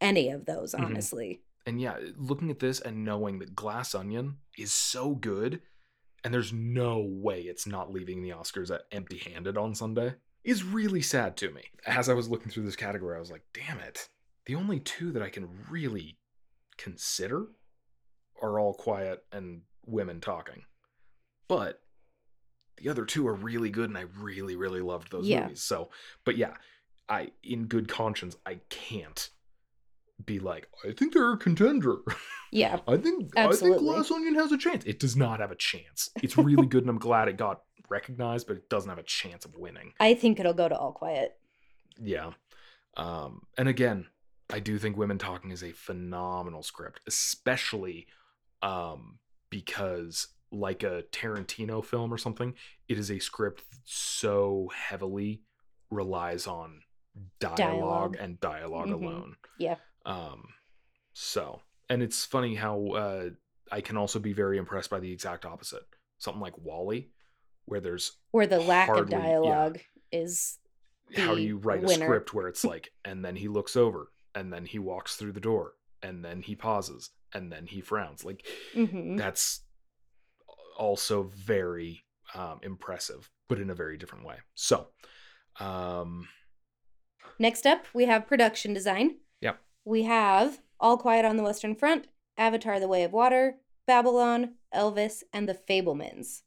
any of those, Mhm. honestly. and yeah, looking at this and knowing that Glass Onion is so good, and there's no way it's not leaving the Oscars empty-handed on Sunday, is really sad to me. As I was looking through this category, I was like, damn it. The only two that I can really consider are All Quiet and Women Talking. But the other two are really good, and I really, really loved those Yeah. movies. So, but yeah, I, in good conscience, I can't be like, I think they're a contender. Yeah. *laughs* I think Absolutely. I think Glass Onion has a chance. It does not have a chance. It's really good, and I'm glad it got recognized, but it doesn't have a chance of winning. I think it'll go to All Quiet. Yeah. Um, and again, I do think Women Talking is a phenomenal script, especially um, because, like a Tarantino film or something, it is a script that so heavily relies on dialogue, Dialogue. and dialog Mhm. alone. Yeah. Um, so, and it's funny how uh, I can also be very impressed by the exact opposite. Something like WALL-E, where there's Where the lack of Hardly, yeah. dialogue is how do you write a script where it's *laughs* like, and then he looks over, and then he walks through the door, and then he pauses, and then he frowns. Like Mhm. that's also very um, impressive, but in a very different way. So, um, Next up, we have production design. Yep. We have All Quiet on the Western Front, Avatar The Way of Water, Babylon, Elvis, and The Fabelmans.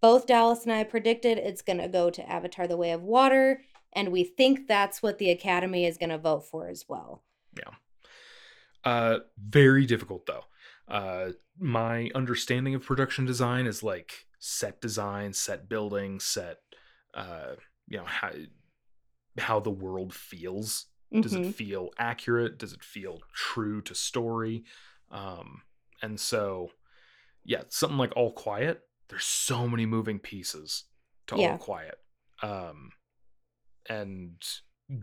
Both Dallas and I predicted it's going to go to Avatar The Way of Water, and we think that's what the Academy is going to vote for as well. Yeah. Uh, very difficult though. Uh, my understanding of production design is like set design, set building, set, uh, you know how how the world feels. Does Mhm. it feel accurate? Does it feel true to story? Um, and so, yeah, something like All Quiet. There's so many moving pieces to Yeah. All Quiet, um, and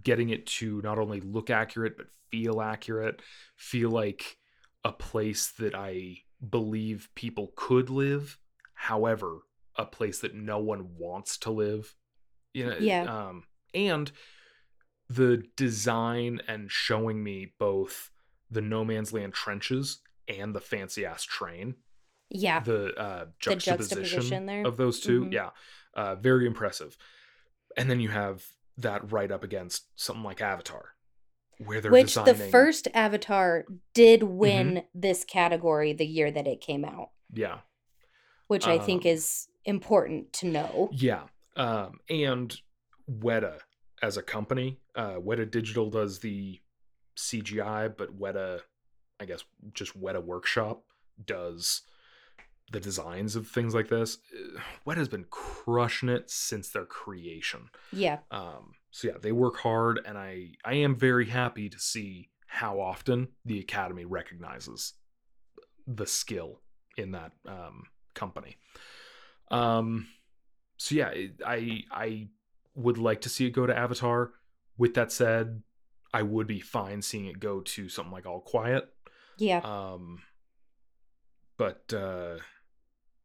getting it to not only look accurate but feel accurate, feel like a place that I believe people could live. However, a place that no one wants to live. You know, Yeah. um, and the design and showing me both the no man's land trenches and the fancy ass train Yeah. the uh The juxtaposition, juxtaposition there. of those 2 Mhm. yeah uh very impressive and then you have that right up against something like avatar Which designing Mm-hmm. the first Avatar did win this category the year that it came out, yeah which I think Um, is important to know. yeah um and weta as a company uh weta digital does the cgi but weta i guess just weta workshop does the designs of things like this weta's been crushing it since their creation Yeah. um so yeah they work hard and i i am very happy to see how often the academy recognizes the skill in that um company. Um so yeah i i would like to see it go to avatar. With that said i would be fine seeing it go to something like all quiet. Yeah. um but uh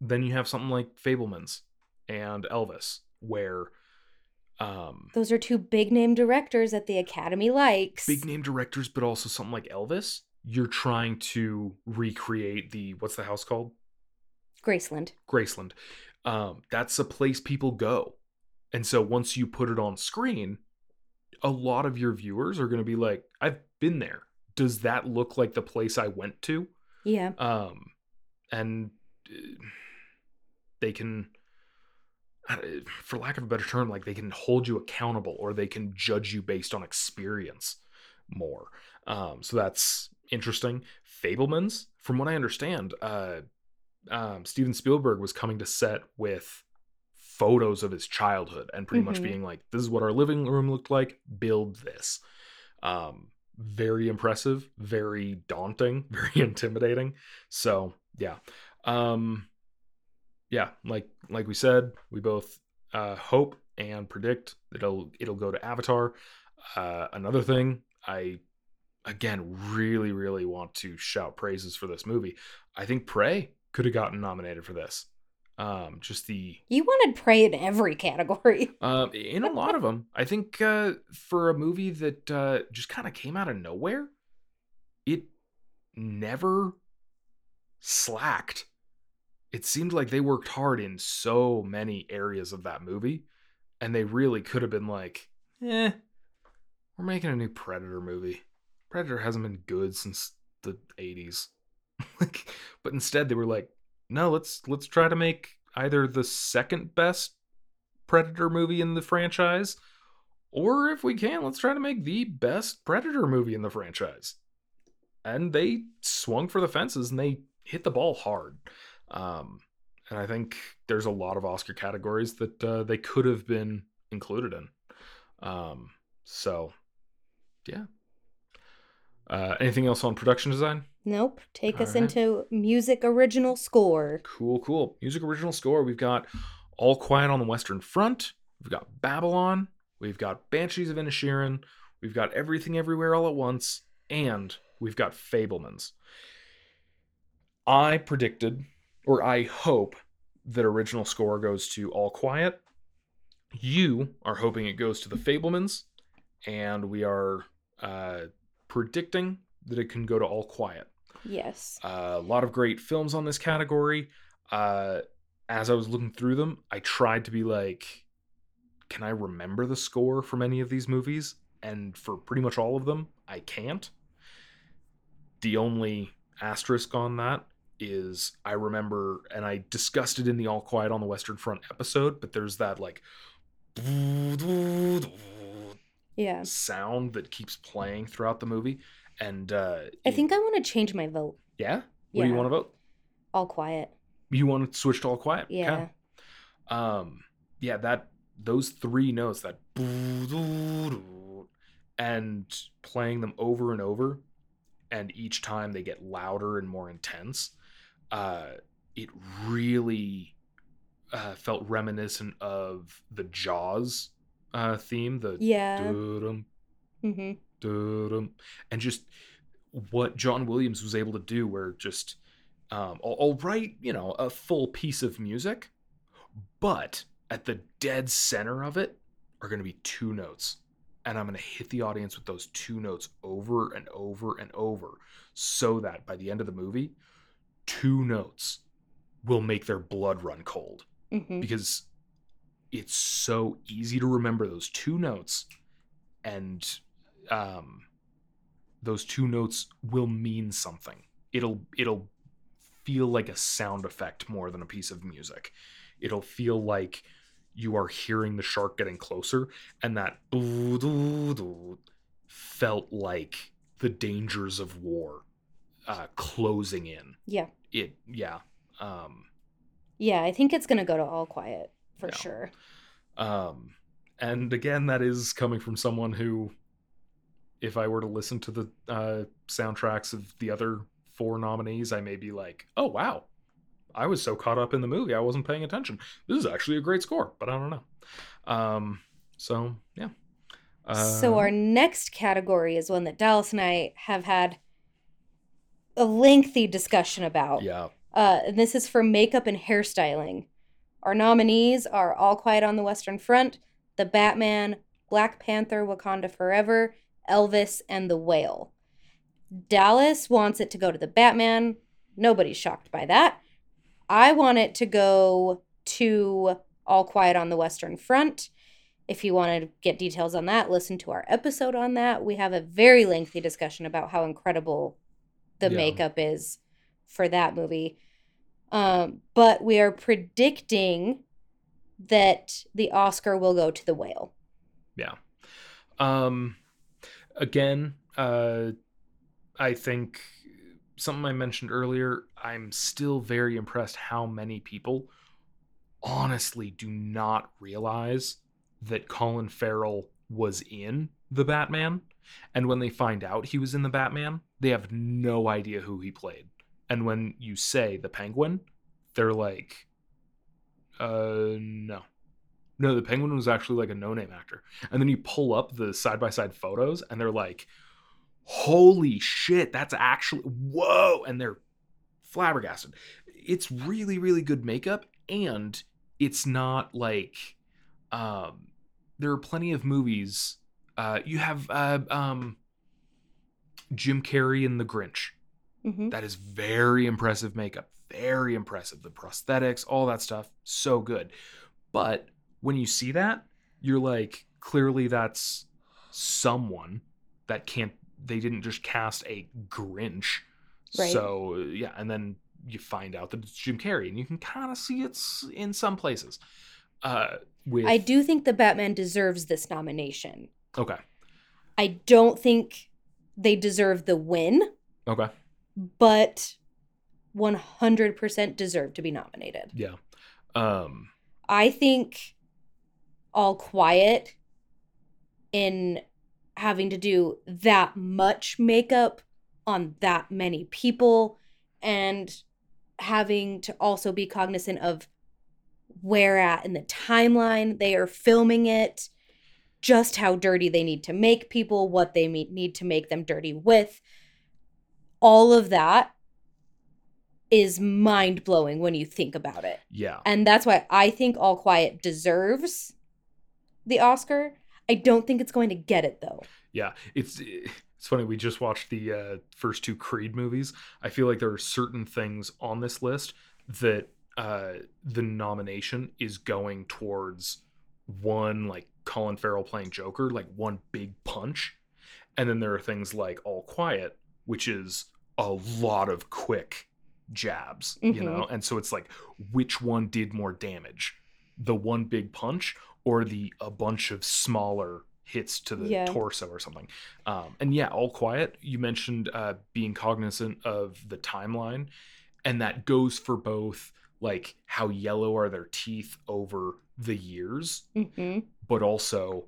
then you have something like fabelmans and elvis where um Those are two big name directors that the Academy likes. big name directors, but also something like Elvis, you're trying to recreate the what's the house called? Graceland. Graceland. Um, that's a place people go. And so once you put it on screen, a lot of your viewers are going to be like, I've been there. Does that look like the place I went to? Yeah. Um, and uh, they can, for lack of a better term, like they can hold you accountable or they can judge you based on experience more. Um, so that's interesting. Fabelmans, from what I understand, uh, um, Steven Spielberg was coming to set with photos of his childhood and pretty much Mhm. being like, "This is what our living room looked like. Build this." Um, very impressive, very daunting, *laughs* very intimidating. So yeah, um, yeah, like like we said, we both uh, hope and predict that it'll it'll go to Avatar. Uh, another thing, I again really really want to shout praises for this movie. I think Prey could have gotten nominated for this. Um, just the You wanted Prey in every category. *laughs* um, in a lot of them, I think uh, for a movie that uh, just kind of came out of nowhere, it never slacked. It seemed like they worked hard in so many areas of that movie, and they really could have been like, "Eh, we're making a new Predator movie. Predator hasn't been good since the '80s." *laughs* like, but instead they were like, "No, let's let's try to make either the second best Predator movie in the franchise, or if we can, let's try to make the best Predator movie in the franchise. And they swung for the fences and they hit the ball hard. Um, and I think there's a lot of Oscar categories that uh, they could have been included in. Um, so, yeah. Uh, anything else on production design? Nope. Take us Alright. into music original score. Cool, cool. Music original score. We've got All Quiet on the Western Front. We've got Babylon. We've got Banshees of Inisherin. We've got Everything Everywhere All at Once. And we've got Fabelmans. I predicted, or I hope, that original score goes to All Quiet. You are hoping it goes to the Fabelmans. And we are uh, predicting that it can go to All Quiet. Yes. Uh, a lot of great films on this category. Uh, as I was looking through them, I tried to be like, can I remember the score from any of these movies? And for pretty much all of them, I can't. The only asterisk on that is I remember, and I discussed it in the All Quiet on the Western Front episode, but there's that like Yeah. sound that keeps playing throughout the movie. And uh, I think I want to change my vote. yeah. What do you want to vote? All quiet. You want to switch to All Quiet? Okay. Yeah. um yeah that those three notes that and playing them over and over and each time they get louder and more intense uh it really uh felt reminiscent of the jaws uh theme the Yeah. dum, hmm dum, and just what John Williams was able to do, where just um, I'll, I'll write you know a full piece of music, but at the dead center of it are going to be two notes, and I'm going to hit the audience with those two notes over and over and over, so that by the end of the movie, two notes will make their blood run cold. Hmm because it's so easy to remember those two notes and um those two notes will mean something. It'll it'll feel like a sound effect more than a piece of music. It'll feel like you are hearing the shark getting closer and that felt like the dangers of war uh closing in Yeah. it yeah um Yeah. I think it's gonna go to all quiet for Yeah. sure. Um, and again, that is coming from someone who, if I were to listen to the uh, soundtracks of the other four nominees, I may be like, oh, wow, I was so caught up in the movie, I wasn't paying attention. This is actually a great score, but I don't know. Um, so, yeah. so Uh, our next category is one that Dallas and I have had a lengthy discussion about. Yeah. Uh, and this is for makeup and hairstyling. Our nominees are All Quiet on the Western Front, The Batman, Black Panther, Wakanda Forever, Elvis, and The Whale. Dallas wants it to go to The Batman. Nobody's shocked by that. I want it to go to All Quiet on the Western Front. If you want to get details on that, listen to our episode on that. We have a very lengthy discussion about how incredible the Yeah. makeup is for that movie. Um, but we are predicting that the Oscar will go to the whale. Yeah. Um, again, uh, I think something I mentioned earlier. I'm still very impressed how many people honestly do not realize that Colin Farrell was in the Batman, and when they find out he was in the Batman, they have no idea who he played. And when you say the Penguin, they're like, "Uh, no." No, the Penguin was actually like a no-name actor. And then you pull up the side-by-side photos and they're like, "Holy shit, that's actually whoa." And they're flabbergasted. It's really really good makeup and it's not like um there are plenty of movies uh you have uh um Jim Carrey in The Grinch. hmm That is very impressive makeup. Very impressive. The prosthetics, all that stuff, so good. But when you see that, you're like, clearly that's someone that can't, they didn't just cast a Grinch. Right. So, yeah. And then you find out that it's Jim Carrey, and you can kind of see it's in some places. Uh, with, I do think the Batman deserves this nomination. Okay. I don't think they deserve the win, Okay. but 100% deserve to be nominated. Yeah. Um, I think All Quiet in having to do that much makeup on that many people and having to also be cognizant of where at in the timeline they are filming it, just how dirty they need to make people, what they need to make them dirty with. All of that is mind blowing when you think about it. yeah. And that's why I think All Quiet deserves the Oscar. I don't think it's going to get it though. Yeah, it's it's funny. We just watched the uh, first two Creed movies. I feel like there are certain things on this list that uh, the nomination is going towards one like Colin Farrell playing Joker, like one big punch, and then there are things like All Quiet, which is a lot of quick jabs, you Mhm. know? And so it's like which one did more damage? The one big punch or the a bunch of smaller hits to the Yeah. torso or something. Um, and yeah, all quiet. You mentioned uh, being cognizant of the timeline, and that goes for both like how yellow are their teeth over the years, hmm but also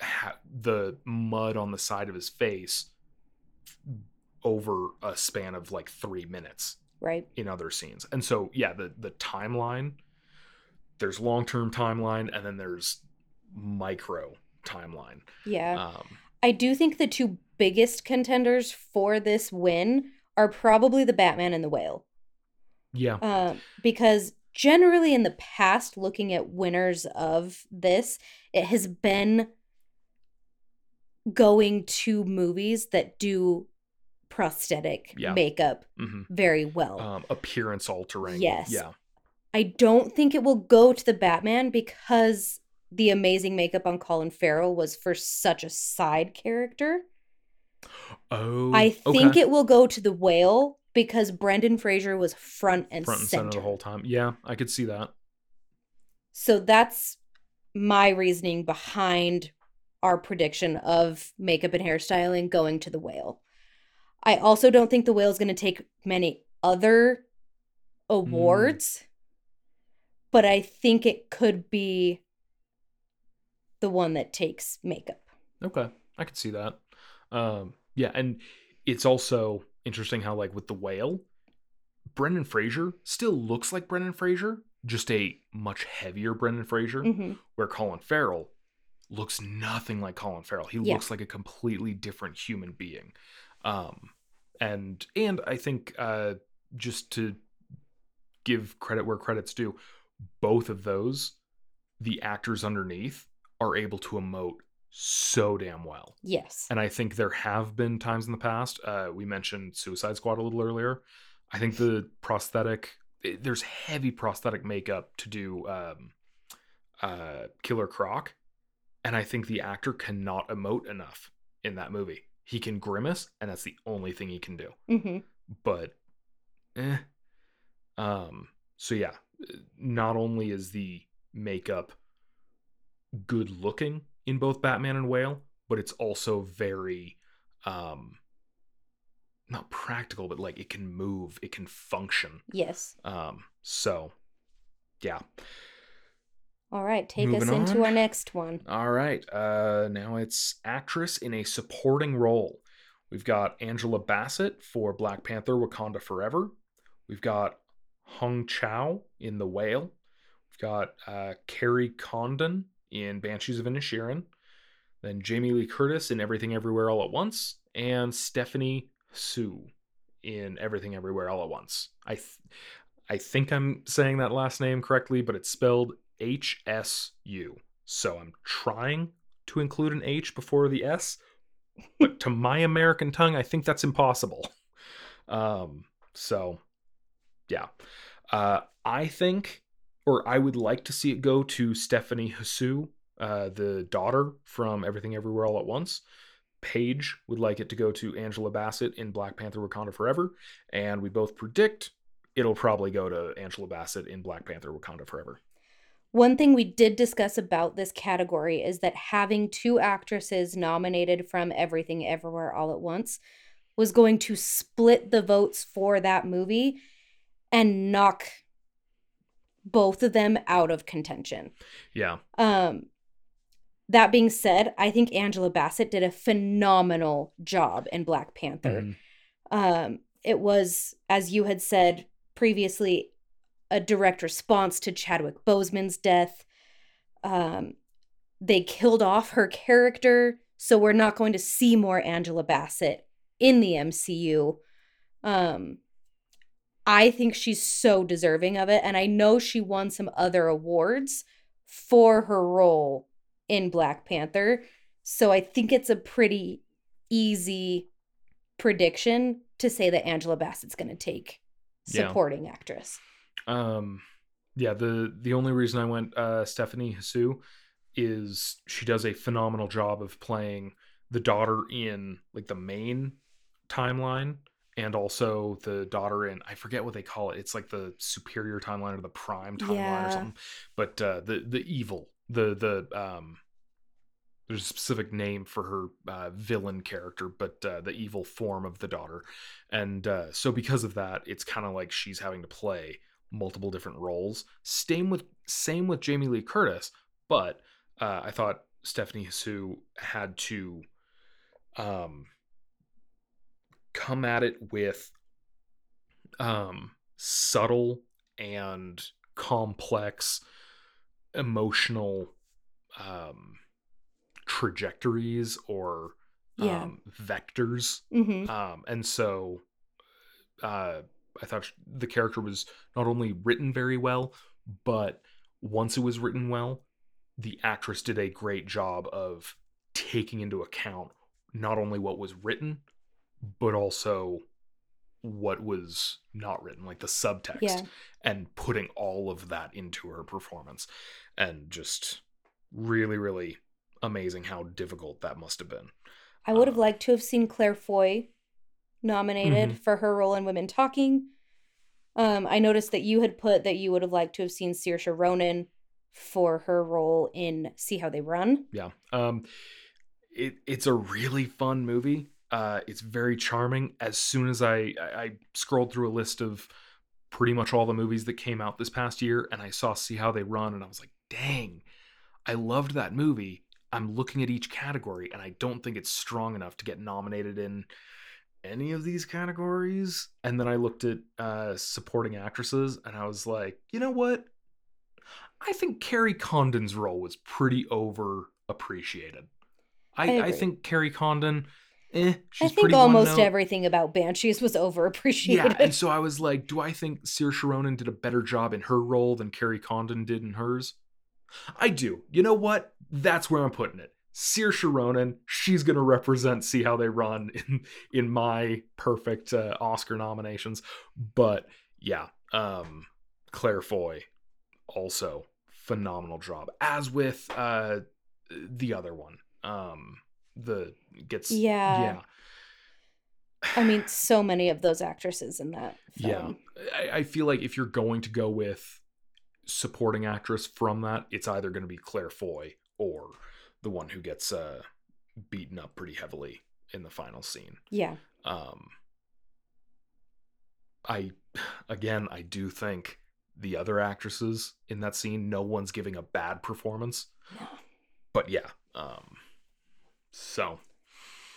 ha- the mud on the side of his face over a span of like three minutes Right. in other scenes. And so yeah, the the timeline, there's long term timeline, and then there's micro timeline. Yeah. Um, I do think the two biggest contenders for this win are probably the Batman and the Whale. yeah, Um, because generally in the past, looking at winners of this, it has been going to movies that do prosthetic Yeah. makeup hmm very well. um, appearance altering. Yes. Yeah. I don't think it will go to the Batman because the amazing makeup on Colin Farrell was for such a side character. Oh, I think okay. it will go to the whale because Brendan Fraser was front and, front and center. center the whole time. Yeah, I could see that. So that's my reasoning behind our prediction of makeup and hairstyling going to the whale. I also don't think the whale is going to take many other awards, but I think it could be the one that takes makeup. Okay, I could see that. Um, yeah, and it's also interesting how like with the whale, Brendan Fraser still looks like Brendan Fraser, just a much heavier Brendan Fraser. hmm Where Colin Farrell looks nothing like Colin Farrell. He Yeah. looks like a completely different human being. Um, and and I think uh, just to give credit where credit's due, both of those, the actors underneath are able to emote so damn well. Yes. And I think there have been times in the past. Uh, we mentioned Suicide Squad a little earlier. I think the prosthetic, it- there's heavy prosthetic makeup to do um, uh, Killer Croc. And I think the actor cannot emote enough in that movie. He can grimace, and that's the only thing he can do. hmm But, eh. Um, so yeah, not only is the makeup good looking in both Batman and Whale, but it's also very um not practical, but like it can move, it can function. Yes. Um so yeah. All right. Take us into on. our next one. All right. Uh now it's actress in a supporting role. We've got Angela Bassett for Black Panther Wakanda Forever. We've got Hong Chau in The Whale. We've got uh, Kerry Condon in Banshees of Inisherin. Then Jamie Lee Curtis in Everything Everywhere All at Once. And Stephanie Hsu in Everything Everywhere All at Once. I, th- I think I'm saying that last name correctly, but it's spelled H S U. So I'm trying to include an H before the S, but to my American tongue, I think that's impossible. Um, so yeah. Uh, I think, or I would like to see it go to Stephanie Hsu, uh, the daughter from Everything Everywhere All at Once. Paige would like it to go to Angela Bassett in Black Panther Wakanda Forever. And we both predict it'll probably go to Angela Bassett in Black Panther Wakanda Forever. One thing we did discuss about this category is that having two actresses nominated from Everything Everywhere All at Once was going to split the votes for that movie and knock both of them out of contention. Yeah. Um that being said, I think Angela Bassett did a phenomenal job in Black Panther. Mhm. Um, it was, as you had said previously, a direct response to Chadwick Boseman's death. Um, they killed off her character, so we're not going to see more Angela Bassett in the MCU. Um, I think she's so deserving of it, and I know she won some other awards for her role in Black Panther. So I think it's a pretty easy prediction to say that Angela Bassett's going to take Yeah. supporting actress. Um, yeah, the the only reason I went uh, Stephanie Hsu is she does a phenomenal job of playing the daughter in like the main timeline and also the daughter in I forget what they call it. It's like the superior timeline or the prime timeline Yeah. or something. But uh, the the evil the the um there's a specific name for her uh, villain character, but uh, the evil form of the daughter, and uh, so because of that, it's kind of like she's having to play multiple different roles. Same with same with Jamie Lee Curtis, but uh, I thought Stephanie Hsu had to um, come at it with um, subtle and complex emotional um, trajectories or Yeah. um, vectors hmm um, and so uh, I thought the character was not only written very well, but once it was written well, the actress did a great job of taking into account not only what was written, but also what was not written, like the subtext, Yeah. and putting all of that into her performance. And just really, really amazing how difficult that must have been. I would have Um, liked to have seen Claire Foy nominated Mhm. for her role in Women Talking. Um, I noticed that you had put that you would have liked to have seen Saoirse Ronan for her role in See How They Run. yeah um it it's a really fun movie uh it's very charming. As soon as i i I scrolled through a list of pretty much all the movies that came out this past year and i saw see how they run and i was like dang i loved that movie. I'm looking at each category and i don't think it's strong enough to get nominated in any of these categories. And then i looked at uh supporting actresses and i was like you know what? I think Kerry Condon's role was pretty over appreciated. I, I I, think Kerry Condon, eh, I think almost everything about Banshees was overappreciated. Yeah, and so I was like, do I think Saoirse Ronan did a better job in her role than Kerry Condon did in hers? I do. You know what? That's where I'm putting it. Saoirse Ronan, she's gonna represent see how they run *laughs* in in my perfect uh, Oscar nominations. But yeah, um, Claire Foy, also phenomenal job. As with uh, the other one, um, the gets Yeah. yeah I mean, so many of those actresses in that film. Yeah, I, I feel like if you're going to go with supporting actress from that, it's either going to be Claire Foy or the one who gets uh, beaten up pretty heavily in the final scene. Yeah. Um, I again, I do think the other actresses in that scene, no one's giving a bad performance. No. But yeah, um, so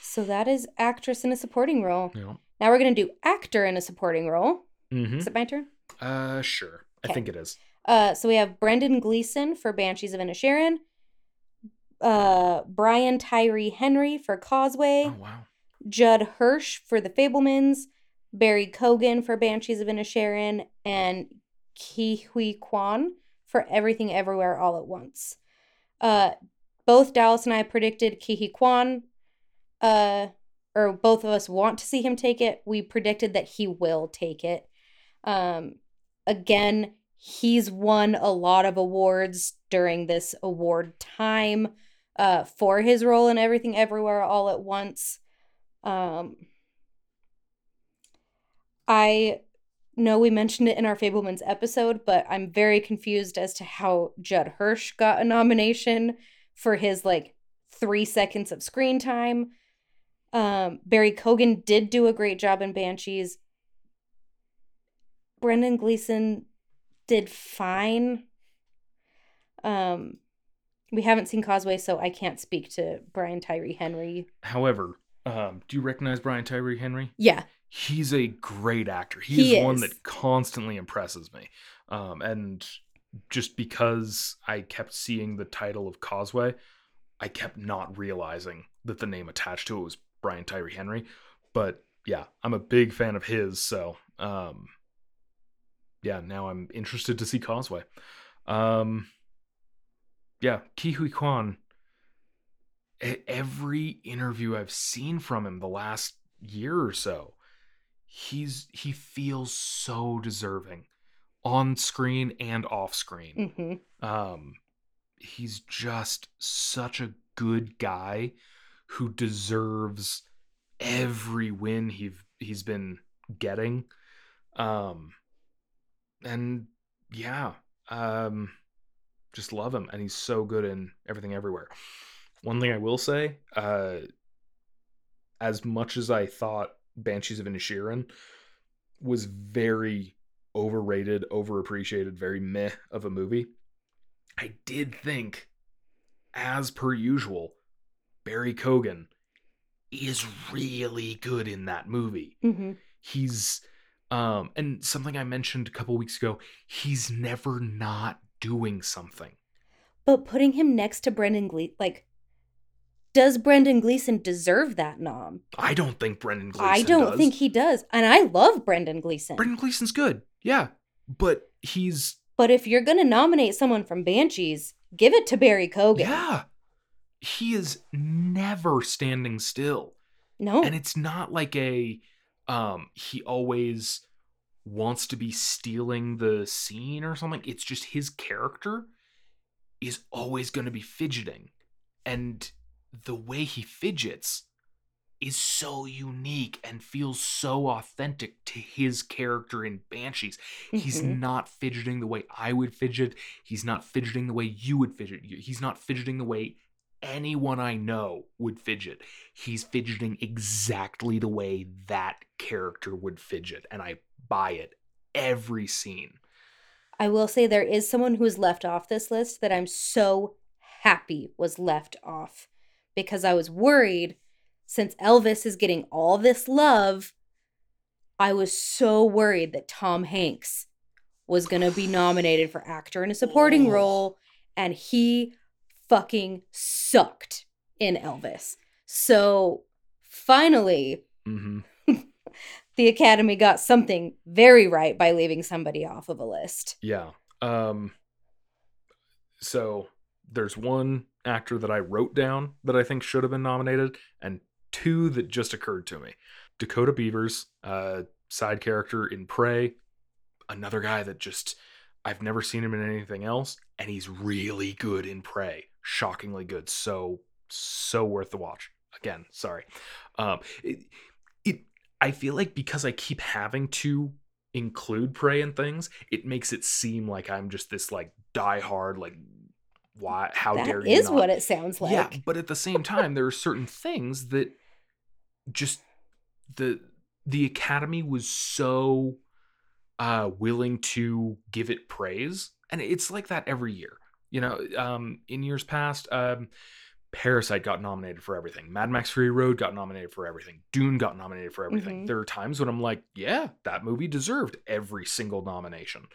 So that is actress in a supporting role. know, Now we're going to do actor in a supporting role. mhm. Is it my turn? uh, sure, I think it is. Uh, so we have Brendan Gleeson for Banshees of Inisherin, uh, Brian Tyree Henry for Causeway, Oh wow, Judd Hirsch for The Fabelmans, Barry Keoghan for Banshees of Inisherin, and Ke Huy Quan for Everything Everywhere All at Once. Uh, both Dallas and I predicted Ke Huy Quan, uh, or both of us want to see him take it. We predicted that he will take it. Um, again, he's won a lot of awards during this award time uh, for his role in Everything Everywhere All at Once. Um, I know we mentioned it in our Fabelmans episode, but I'm very confused as to how Judd Hirsch got a nomination for his like three seconds of screen time. Um, Barry Keoghan did do a great job in Banshees. Brendan Gleeson did fine. Um, we haven't seen Causeway, so I can't speak to Brian Tyree Henry. However, um, do you recognize Brian Tyree Henry? Yeah, He's a great actor. He, He is, one that constantly impresses me. Um, and just because I kept seeing the title of Causeway, I kept not realizing that the name attached to it was Brian Tyree Henry. But yeah, I'm a big fan of his. So um, yeah, now I'm interested to see Causeway. Um, yeah, Ke Huy Quan. Every interview I've seen from him the last year or so, he's he feels so deserving on screen and off screen. hmm Um, he's just such a good guy who deserves every win he he's been getting. Um, and yeah, um, just love him, and he's so good in everything everywhere. One thing I will say, uh, as much as I thought Banshees of Inisherin was very overrated, overappreciated, very meh of a movie, I did think, as per usual, Barry Keoghan is really good in that movie. Mm-hmm. He's um and something I mentioned a couple weeks ago, he's never not doing something. But putting him next to Brendan Gleeson, like, does Brendan Gleeson deserve that nom? I don't think Brendan Gleeson I don't does. think he does. And I love Brendan Gleeson. Brendan Gleeson's good. Yeah. But he's but if you're going to nominate someone from Banshees, give it to Barry Keoghan. yeah. He is never standing still. No. and it's not like a um he always wants to be stealing the scene or something it's just his character is always going to be fidgeting and the way he fidgets is so unique and feels so authentic to his character in banshees he's Mhm. not fidgeting the way i would fidget he's not fidgeting the way you would fidget he's not fidgeting the way anyone I know would fidget. He's fidgeting exactly the way that character would fidget, and I buy it every scene. I will say there is someone who is left off this list that I'm so happy was left off because I was worried since Elvis is getting all this love. I was so worried that Tom Hanks was going to be *sighs* nominated for actor in a supporting role, and he fucking sucked in Elvis. So finally, hmm *laughs* the Academy got something very right by leaving somebody off of a list. Yeah. Um. So there's one actor that I wrote down that I think should have been nominated, and two that just occurred to me. Dakota Beavers, uh, side character in Prey, another guy that just I've never seen him in anything else, and he's really good in Prey. Shockingly good. So so worth the watch. Again, sorry. Um, it, it I feel like because I keep having to include Prey and things, it makes it seem like I'm just this like diehard like why how dare you is not what it sounds like. yeah, but at the same time, there are certain things that just the the Academy was so uh willing to give it praise, and it's like that every year. You know, um, in years past, um, Parasite got nominated for everything. Mad Max Fury Road got nominated for everything. Dune got nominated for everything. Mhm. There are times when I'm like, yeah, that movie deserved every single nomination.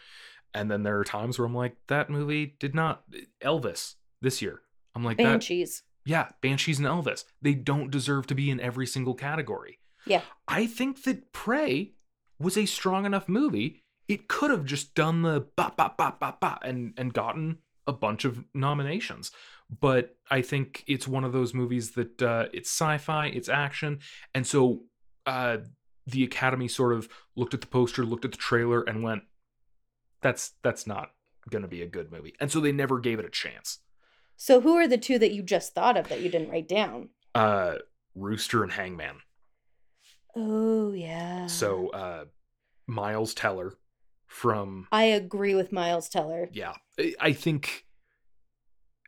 And then there are times where I'm like, that movie did not. Elvis this year. I'm like, that, Banshees. yeah, Banshees and Elvis. They don't deserve to be in every single category. Yeah. I think that Prey was a strong enough movie. It could have just done the ba ba ba ba ba and and gotten a bunch of nominations. But I think it's one of those movies that uh, it's sci-fi, it's action, and so uh, the Academy sort of looked at the poster, looked at the trailer, and went, "That's that's not going to be a good movie," and so they never gave it a chance. So who are the two that you just thought of that you didn't write down? Uh, Rooster and Hangman. Oh yeah. So uh Miles Teller from I agree with Miles Teller. yeah, I- I think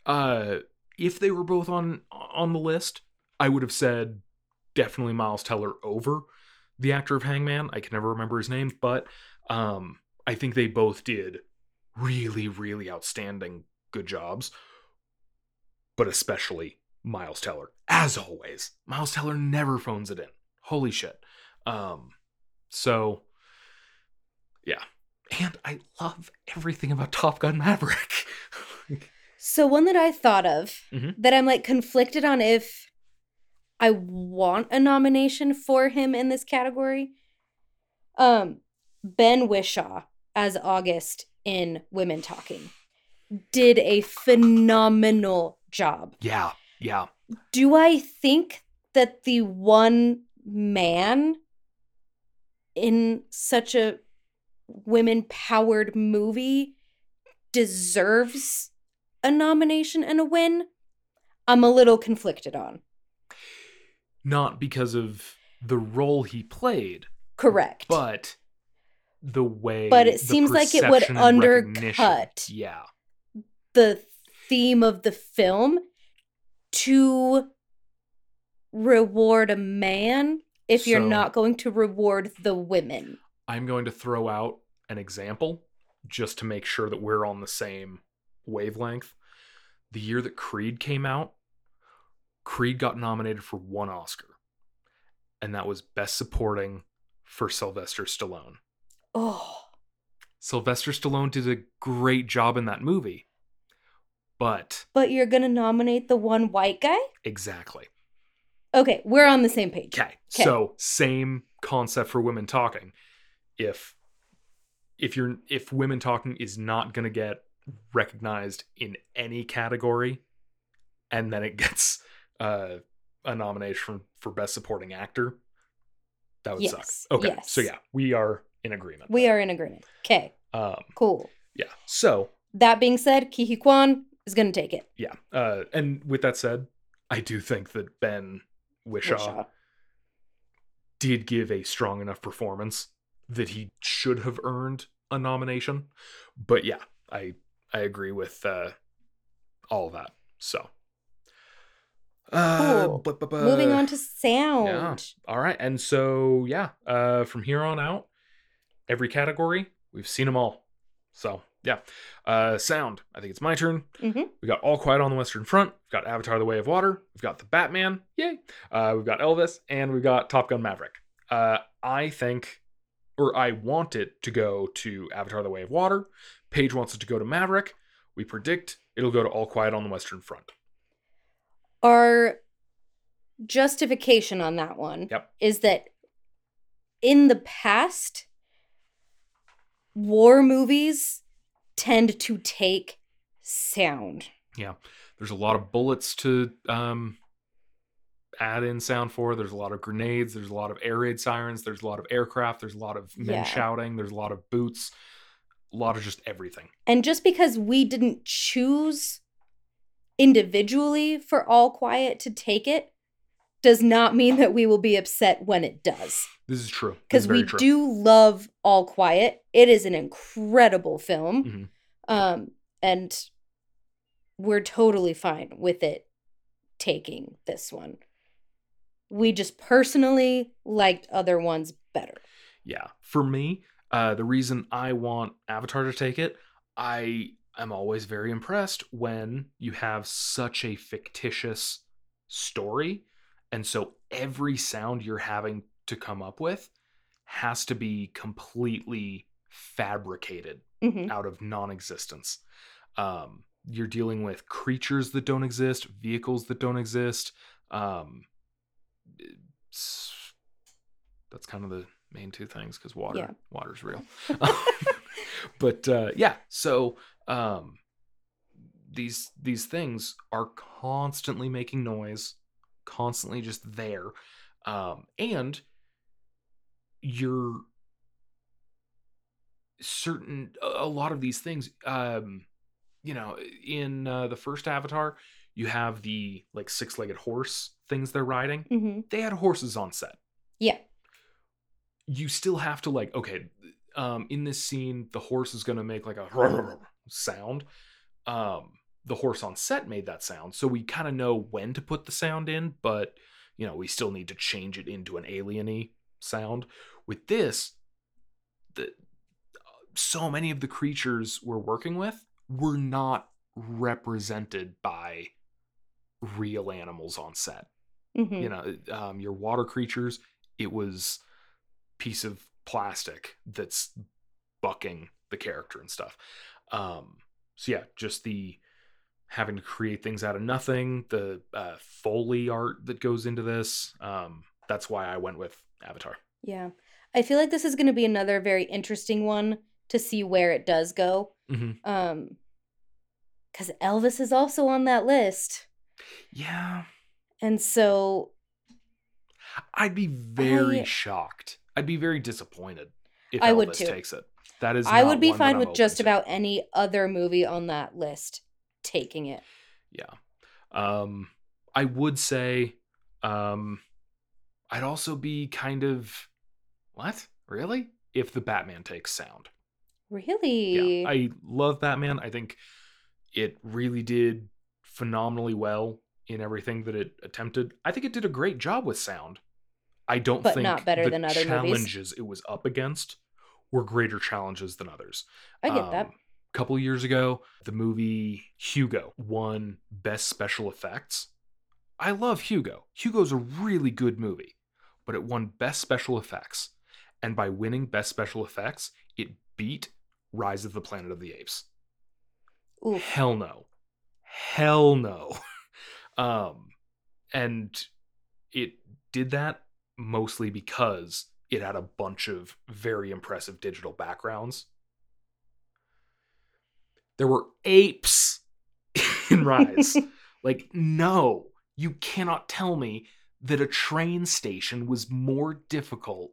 uh if they were both on on the list, I would have said definitely Miles Teller over the actor of Hangman. I can never remember his name, but um I think they both did really really outstanding good jobs. But especially Miles Teller. As always, Miles Teller never phones it in. Holy shit. Um so yeah. And I love everything about Top Gun Maverick. *laughs* So one that I thought of Mhm. that I'm like conflicted on if I want a nomination for him in this category. Um Ben Whishaw as August in Women Talking did a phenomenal job. yeah, yeah. Do I think that the one man in such a women powered movie deserves a nomination and a win? I'm a little conflicted on. Not because of the role he played, Correct. but the way But it seems like it would perception and recognition- undercut. yeah the theme of the film to reward a man if you're not going to reward the women. i'm going to throw out an example just to make sure that we're on the same wavelength the year that creed came out creed got nominated for one oscar and that was best supporting for sylvester stallone Oh, sylvester stallone did a great job in that movie but but you're going to nominate the one white guy? exactly Okay, we're on the same page. Okay. So same concept for women talking. If if you're if women talking is not gonna get recognized in any category, and then it gets uh, a nomination for best supporting actor, that would Yes, suck. Okay. yes. So yeah, we are in agreement. We are in agreement. Okay, Um. cool. Yeah. So That being said, Ke Huy Quan is going to take it. yeah. Uh. And with that said, I do think that Ben Whishaw. Whishaw. did give a strong enough performance that he should have earned a nomination. But yeah, I I agree with uh, all of that. So, uh, Cool. Moving on to sound. yeah. All right, and so yeah, uh, from here on out, every category we've seen them all. So yeah, uh, sound. I think it's my turn. Mhm. We got All Quiet on the Western Front. We've got Avatar: The Way of Water. We've got the Batman. Yay! Uh, we've got Elvis, and we've got Top Gun Maverick. Uh, I think, or I want it to go to Avatar: The Way of Water. Paige wants it to go to Maverick. We predict it'll go to All Quiet on the Western Front. Our justification on that one Yep. is that in the past, war movies tend to take sound. Yeah. There's a lot of bullets to um, add in sound for. There's a lot of grenades. There's a lot of air raid sirens. There's a lot of aircraft. There's a lot of men Yeah. shouting. There's a lot of boots. A lot of just everything. And just because we didn't choose individually for All Quiet to take it does not mean that we will be upset when it does. This is true. Because we true. do love All Quiet. It is an incredible film. Mhm. Um, and we're totally fine with it taking this one. We just personally liked other ones better. Yeah. For me, uh, the reason I want Avatar to take it, I am always very impressed when you have such a fictitious story. And so every sound you're having to come up with has to be completely fabricated Mhm. out of non-existence. Um, you're dealing with creatures that don't exist, vehicles that don't exist. Um, that's kind of the main two things because water, Yeah. water's real. *laughs* *laughs* but uh, yeah, so um, these these things are constantly making noise, constantly just there, um, and you're certain a lot of these things um you know in uh, the first avatar you have the like six-legged horse things they're riding. Hmm they had horses on set. Yeah. you still have to like okay um in this scene the horse is going to make like a *laughs* sound. Um the horse on set made that sound. So we kind of know when to put the sound in but you know we still need to change it into an alieny sound. With this the so many of the creatures we're working with were not represented by real animals on set. Hmm you know um, your water creatures it was piece of plastic that's bucking the character and stuff. Um so yeah just the having to create things out of nothing the uh, foley art that goes into this um that's why i went with avatar Yeah. I feel like this is going to be another very interesting one to see where it does go. hmm Um, because Elvis is also on that list. yeah And so, i'd be very I- shocked i'd be very disappointed if I elvis would too. takes it that is I would be fine with just to. about any other movie on that list taking it. yeah um i would say um i'd also be kind of what? Really? If the Batman takes sound. Really? Yeah. I love Batman. I think it really did phenomenally well in everything that it attempted. I think it did a great job with sound. I don't But think not better the than other movies. challenges it was up against were greater challenges than others. I get that. Um, A couple years ago, the movie Hugo won Best Special Effects. I love Hugo. Hugo's a really good movie, but it won Best Special Effects. And by winning Best Special Effects, it beat Rise of the Planet of the Apes. Oof. Hell no. Hell no. *laughs* um, and it did that mostly because it had a bunch of very impressive digital backgrounds. There were apes *laughs* in Rise. *laughs* like, no, you cannot tell me that a train station was more difficult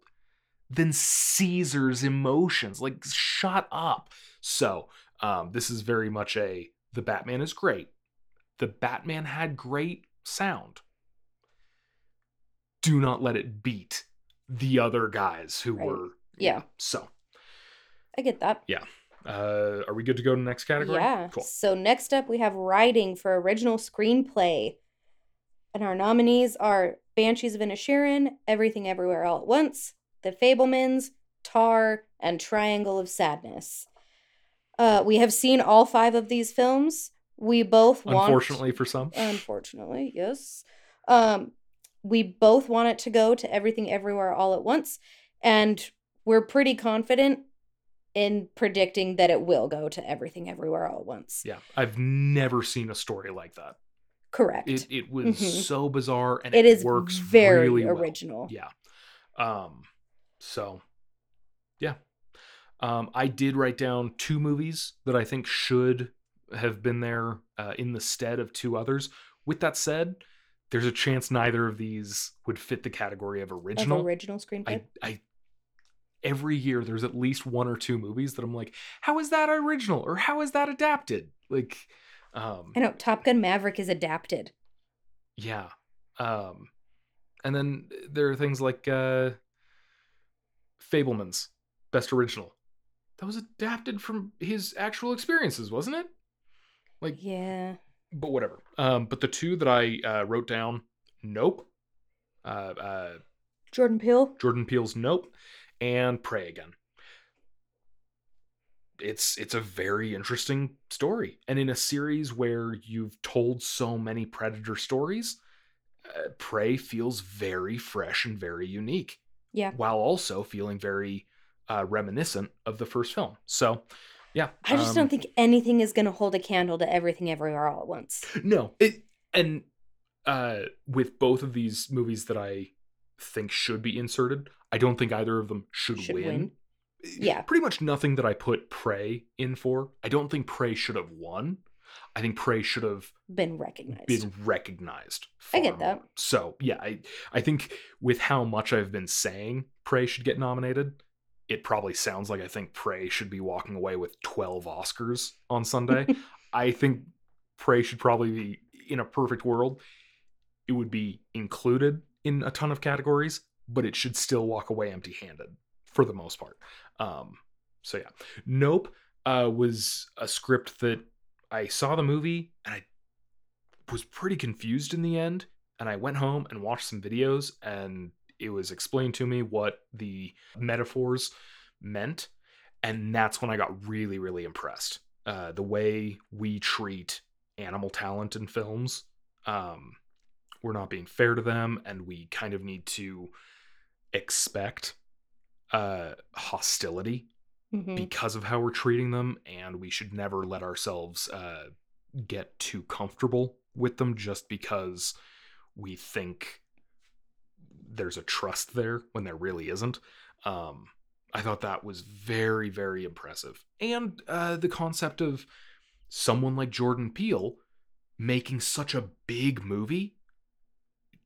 than Caesar's emotions. Like, shut up. So, um, this is very much a the Batman is great. The Batman had great sound. Do not let it beat the other guys who Right. were Yeah. So, I get that. Uh, are we good to go to the next category? Yeah. Cool. So next up, we have writing for original screenplay. And our nominees are Banshees of Inisherin, Everything Everywhere All at Once, The Fabelmans, Tar, and Triangle of Sadness. Uh, we have seen all five of these films. We both want. Unfortunately for some. Unfortunately, yes. Um, we both want it to go to Everything Everywhere All at Once. And we're pretty confident in predicting that it will go to Everything Everywhere All at Once. Yeah, I've never seen a story like that. Correct. It it was Mhm. so bizarre and it it, is works very really well. original. Yeah. Um so yeah. Um I did write down two movies that I think should have been there uh, in the stead of two others. With that said, there's a chance neither of these would fit the category of Of original. original screenplay. I I every year there's at least one or two movies that I'm like, how is that original or how is that adapted? Like um I know Top Gun Maverick is adapted. yeah. Um and then there are things like uh Fabelmans, best original. That was adapted from his actual experiences, wasn't it? Like Yeah. but whatever. Um but the two that I uh wrote down, Nope. Uh uh Jordan Peele. Jordan Peele's Nope and Prey Again. It's it's a very interesting story, and in a series where you've told so many Predator stories, uh, Prey feels very fresh and very unique, Yeah. while also feeling very uh, reminiscent of the first film. So, yeah, I just um, don't think anything is going to hold a candle to Everything Everywhere All at Once. No, it and uh with both of these movies that I think should be inserted, I don't think either of them should, Should win. win. Eh, yeah. Pretty much nothing that I put Prey in for. I don't think Prey should have won. I think Prey should have Been recognized. been recognized. I get that. more. So yeah, I I think with how much I've been saying Prey should get nominated, it probably sounds like I think Prey should be walking away with 12 Oscars on Sunday. *laughs* I think Prey should probably be in a perfect world. It would be included in a ton of categories, but it should still walk away empty-handed for the most part. Um, so yeah, Nope uh, was a script that I saw the movie and I was pretty confused in the end. And I went home and watched some videos, and it was explained to me what the metaphors meant. And that's when I got really, really impressed. Uh, the way we treat animal talent in films, um, we're not being fair to them, and we kind of need to expect uh, hostility Mhm. because of how we're treating them, and we should never let ourselves uh, get too comfortable with them just because we think there's a trust there when there really isn't. Um, I thought that was very, very impressive, and uh, the concept of someone like Jordan Peele making such a big movie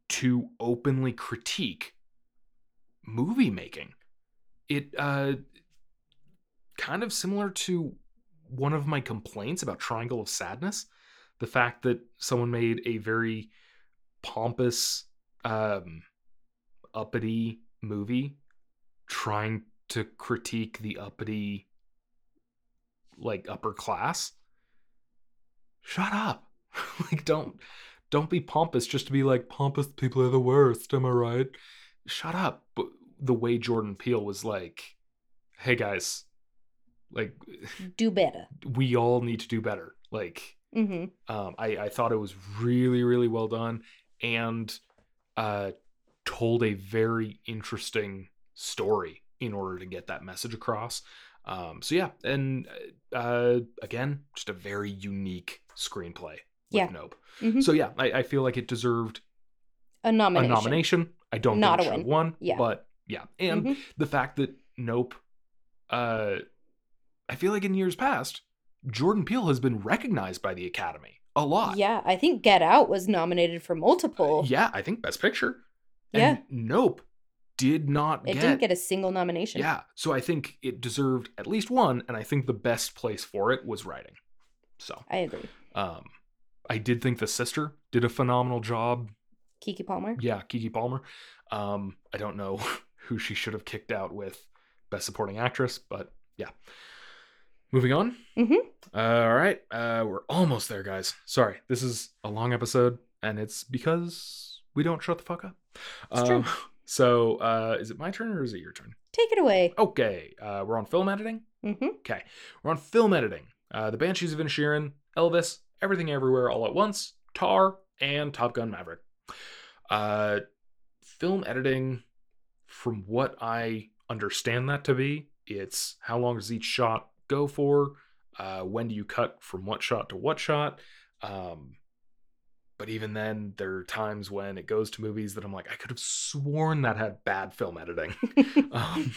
to openly critique movie making. It uh kind of similar to one of my complaints about Triangle of Sadness, the fact that someone made a very pompous um uppity movie trying to critique the uppity like upper class. Shut up. *laughs* Like don't don't be pompous just to be like pompous people are the worst am i right shut up but the way jordan peele was like hey guys like Do better. we all need to do better like hmm um, I, I thought it was really, really well done and uh, told a very interesting story in order to get that message across. Um, so yeah, and uh, again, just a very unique screenplay. With Yeah. Nope. Mhm. So yeah, I, I feel like it deserved A nomination. a nomination. I don't Not think a win. won. Yeah. But yeah, and Mhm. the fact that Nope, uh, I feel like in years past, Jordan Peele has been recognized by the Academy a lot. Yeah, I think Get Out was nominated for multiple. Yeah, I think Best Picture. Yeah. And Nope did not It get. didn't get a single nomination. Yeah, so I think it deserved at least one, and I think the best place for it was writing. So, I agree. um, I did think the sister did a phenomenal job. Keke Palmer. Yeah, Keke Palmer. Um, I don't know *laughs* who she should have kicked out with Best Supporting Actress, but yeah. Moving on. Mhm. Uh, all right, uh, we're almost there, guys. Sorry, this is a long episode, and it's because we don't shut the fuck up. It's true. *laughs* So, uh, is it my turn or is it your turn? Take it away. Okay, uh, we're on film editing. hmm Okay, we're on film editing. Uh, the Banshees of Inisherin, Elvis, Everything Everywhere All at Once, Tar, and Top Gun Maverick. Uh, film editing, from what I understand that to be, it's how long does each shot go for? Uh, when do you cut from what shot to what shot? Um, but even then, there are times when it goes to movies that I'm like, I could have sworn that had bad film editing. *laughs* *laughs* um,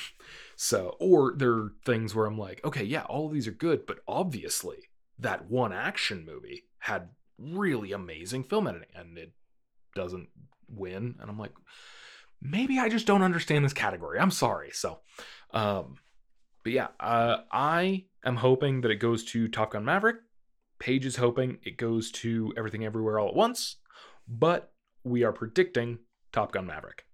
so, or there are things where I'm like, okay, yeah, all of these are good, but obviously that one action movie had really amazing film editing and it doesn't win. And I'm like, maybe I just don't understand this category. I'm sorry. So, um, but yeah, uh, I am hoping that it goes to Top Gun Maverick. Paige is hoping it goes to Everything Everywhere All at Once, but we are predicting Top Gun Maverick.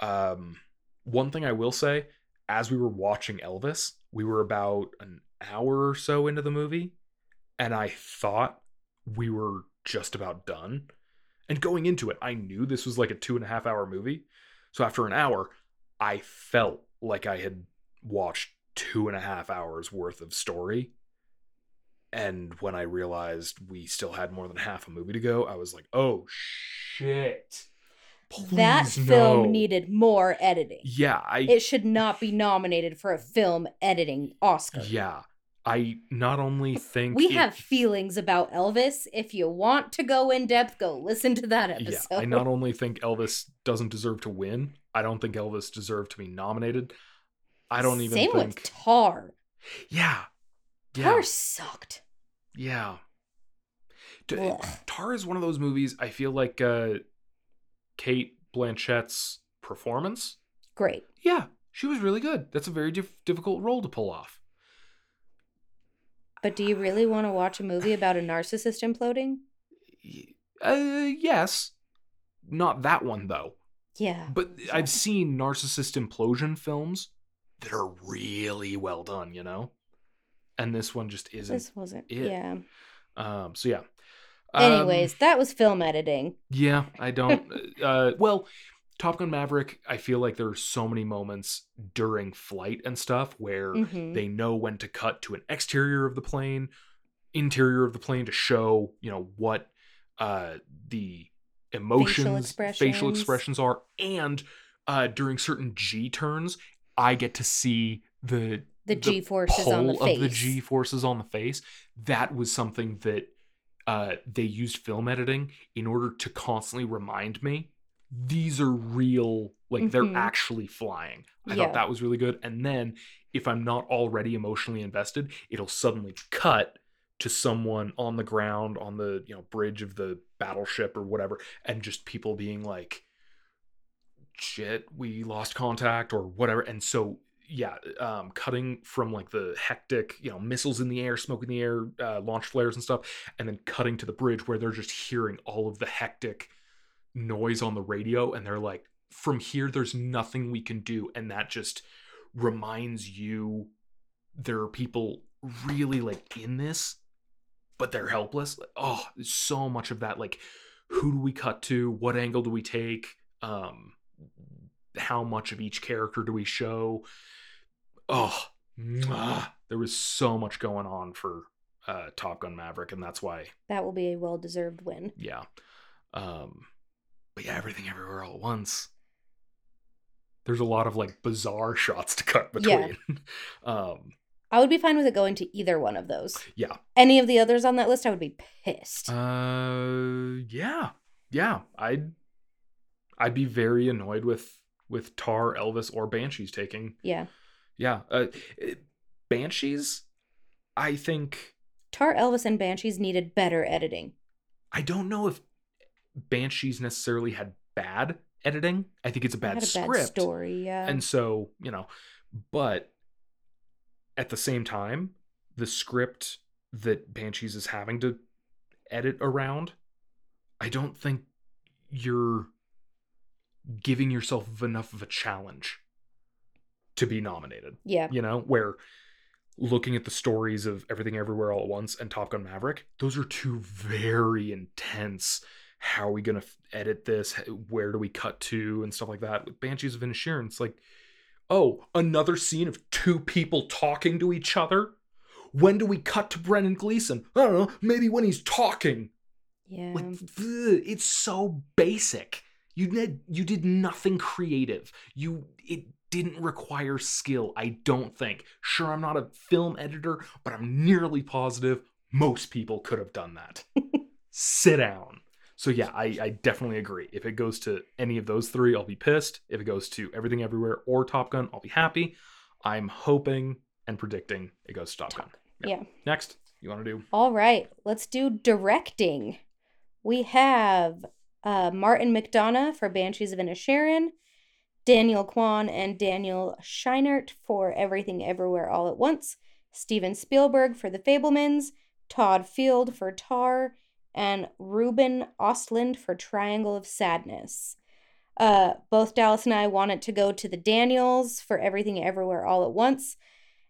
Um, one thing I will say, as we were watching Elvis, we were about an hour or so into the movie, and I thought we were just about done. And going into it, I knew this was like a two and a half hour movie. So after an hour, I felt like I had watched two and a half hours worth of story. And when I realized we still had more than half a movie to go, I was like, oh shit. that Please film no. needed more editing. Yeah, I It should not be nominated for a film editing Oscar. yeah. I not only think We it- have feelings about Elvis. If you want to go in depth, go listen to that episode. Yeah, I not only think Elvis doesn't deserve to win, I don't think Elvis deserved to be nominated. I don't even Same think with Tar. Yeah. Yeah. Tar sucked. Yeah. Ugh. Tar is one of those movies I feel like uh Cate Blanchett's performance. Great. Yeah, she was really good. That's a very dif- difficult role to pull off. But do you really want to watch a movie about a narcissist imploding? Uh yes. Not that one though. Yeah. But I've seen narcissist implosion films that are really well done, you know? And this one just isn't. This wasn't. it. Yeah. Um so yeah. Um, Anyways, that was film editing. Yeah, I don't. uh, well, Top Gun Maverick, I feel like there are so many moments during flight and stuff where Mhm. they know when to cut to an exterior of the plane, interior of the plane to show, you know, what uh, the emotions, facial expressions. expressions are. And uh, during certain G turns, I get to see the The G forces on the pull of the face. G forces on the face. That was something that uh, they used film editing in order to constantly remind me these are real, like they're Mhm. actually flying. I Yeah. thought that was really good. And then if I'm not already emotionally invested, it'll suddenly cut to someone on the ground on the you know bridge of the battleship or whatever and just people being like shit we lost contact or whatever and so yeah um cutting from like the hectic you know missiles in the air smoke in the air uh, launch flares and stuff and then cutting to the bridge where they're just hearing all of the hectic noise on the radio and they're like from here there's nothing we can do. And that just reminds you there are people really like in this but they're helpless. Like, oh so much of that like who do we cut to? What angle do we take? Um how much of each character do we show? Oh mwah. there was so much going on for uh top gun maverick and that's why That will be a well deserved win. yeah. Um but yeah everything everywhere all at once there's a lot of like bizarre *laughs* shots to cut Yeah. between *laughs* um I would be fine with it going to either one of those. yeah Any of the others on that list, I would be pissed. uh yeah yeah i'd i'd be very annoyed with with tar elvis or banshees taking yeah. yeah uh banshees i think Tar Elvis and Banshees needed better editing. i don't know if banshees necessarily had bad editing i think it's a bad a script bad story, yeah. and so you know but at the same time the script that banshees is having to edit around i don't think you're giving yourself enough of a challenge to be nominated yeah. you know where looking at the stories of everything everywhere all at once and top gun maverick those are two very intense how are we going to edit this? Where do we cut to? And stuff like that. With banshees of inisherin it's like oh another scene of two people talking to each other? When do we cut to brendan gleeson? I don't know maybe when he's talking. Yeah. like ugh, it's so basic. You did you did nothing creative. You it didn't require skill i don't think. Sure i'm not a film editor but i'm nearly positive most people could have done that. *laughs* Sit down so yeah I, I definitely agree. If it goes to any of those three i'll be pissed. If it goes to everything everywhere or top gun i'll be happy. I'm hoping and predicting it goes to top, gun. Yeah. next you want to do? All right, let's do directing. We have uh, Martin McDonagh for Banshees of Inisherin, Daniel Kwan and Daniel Scheinert for Everything Everywhere All at Once, Steven Spielberg for The Fabelmans, Todd Field for Tar, and Ruben Östlund for Triangle of Sadness. Uh, both Dallas and I wanted to go to the Daniels for Everything Everywhere All at Once,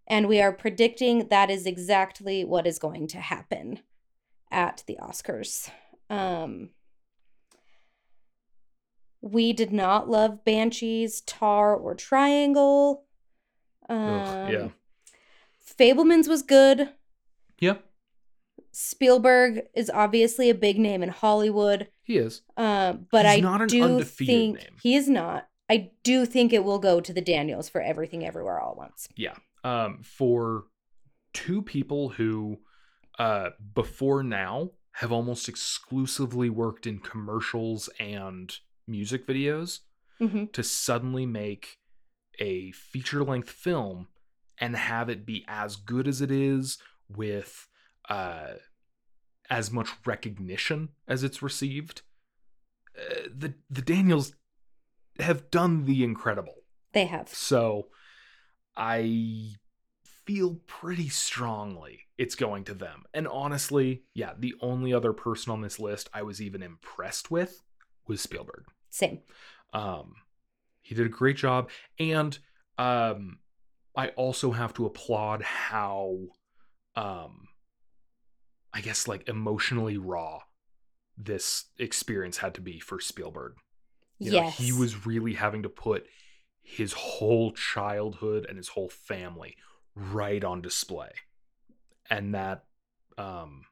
and we are predicting that is exactly what is going to happen at the Oscars. Um, we did not love Banshees, Tar, or Triangle. Um, Ugh, yeah. Fabelmans was good. yep Spielberg is obviously a big name in Hollywood. he is Um, but He's I not an do undefeated think name. he is not. I do think it will go to the Daniels for everything everywhere all at once. yeah um for two people who uh before now have almost exclusively worked in commercials and music videos hmm to suddenly make a feature length film and have it be as good as it is with uh as much recognition as it's received uh, the the Daniels have done the incredible They have. so I feel pretty strongly it's going to them. And honestly, yeah, the only other person on this list I was even impressed with was Spielberg. Same. Um he did a great job and um I also have to applaud how um I guess like emotionally raw this experience had to be for Spielberg. You know, he was really having to put his whole childhood and his whole family right on display. And that um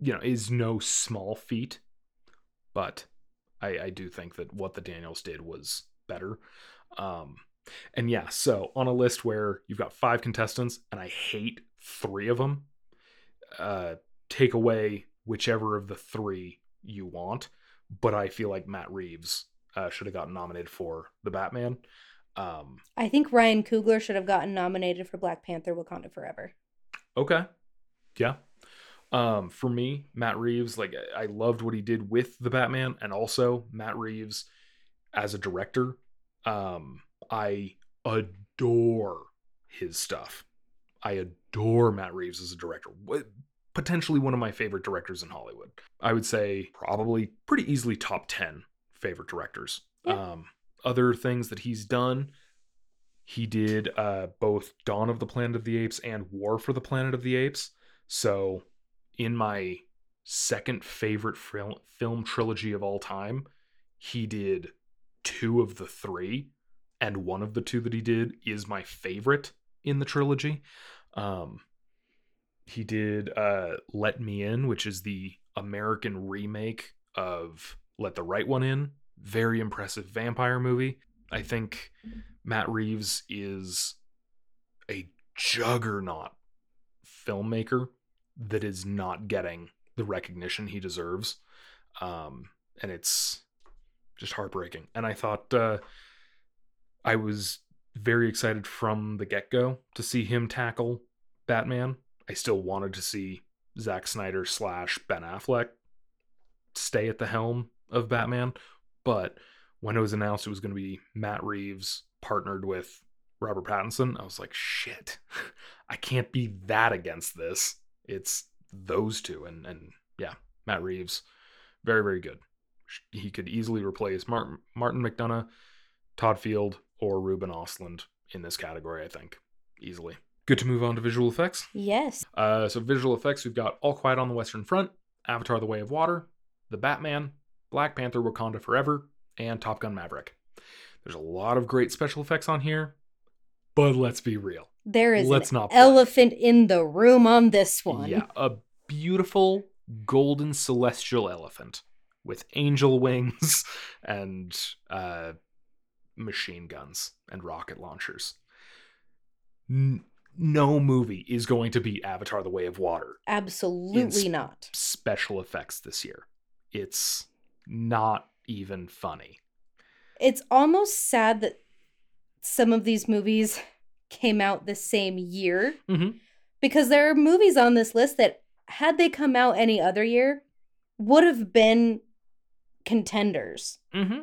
you know is no small feat, but I, I do think that what the Daniels did was better. Um and yeah, so on a list where you've got five contestants and I hate three of them, uh take away whichever of the three you want but I feel like Matt Reeves uh, should have gotten nominated for the Batman. Um, I think Ryan Coogler should have gotten nominated for Black Panther Wakanda Forever. okay, yeah. Um, for me, Matt Reeves, like I loved what he did with the Batman, and also Matt Reeves as a director. Um, I adore his stuff. I adore Matt Reeves as a director. Potentially one of my favorite directors in Hollywood. I would say probably pretty easily top 10 favorite directors. Yeah. Um other things that he's done He did uh, both Dawn of the Planet of the Apes and War for the Planet of the Apes. So, in my second favorite film, film trilogy of all time, he did two of the three, and one of the two that he did is my favorite in the trilogy. Um, he did uh, Let Me In, which is the American remake of Let the Right One In. Very impressive vampire movie. I think Matt Reeves is a juggernaut filmmaker that is not getting the recognition he deserves. Um, and it's just heartbreaking. And I thought uh, I was very excited from the get go to see him tackle Batman. I still wanted to see Zack Snyder slash Ben Affleck stay at the helm of Batman, but when it was announced it was going to be Matt Reeves partnered with Robert Pattinson, I was like, shit, *laughs* I can't be that against this. It's those two, and and yeah, Matt Reeves, very very good. He could easily replace Martin Martin McDonagh, Todd Field, or Ruben Östlund in this category. I think easily. Good to move on to visual effects. Yes. Uh, so visual effects, we've got All Quiet on the Western Front, Avatar: The Way of Water, The Batman, Black Panther: Wakanda Forever, and Top Gun Maverick. There's a lot of great special effects on here, but let's be real. There is Let's an not play. elephant in the room on this one. Yeah, a beautiful golden celestial elephant with angel *laughs* wings and uh, machine guns and rocket launchers. N- no movie is going to beat Avatar: The Way of Water Absolutely In- not. special effects this year. It's not even funny. It's almost sad that some of these movies came out the same year Mhm. because there are movies on this list that, had they come out any other year, would have been contenders. Mm-hmm.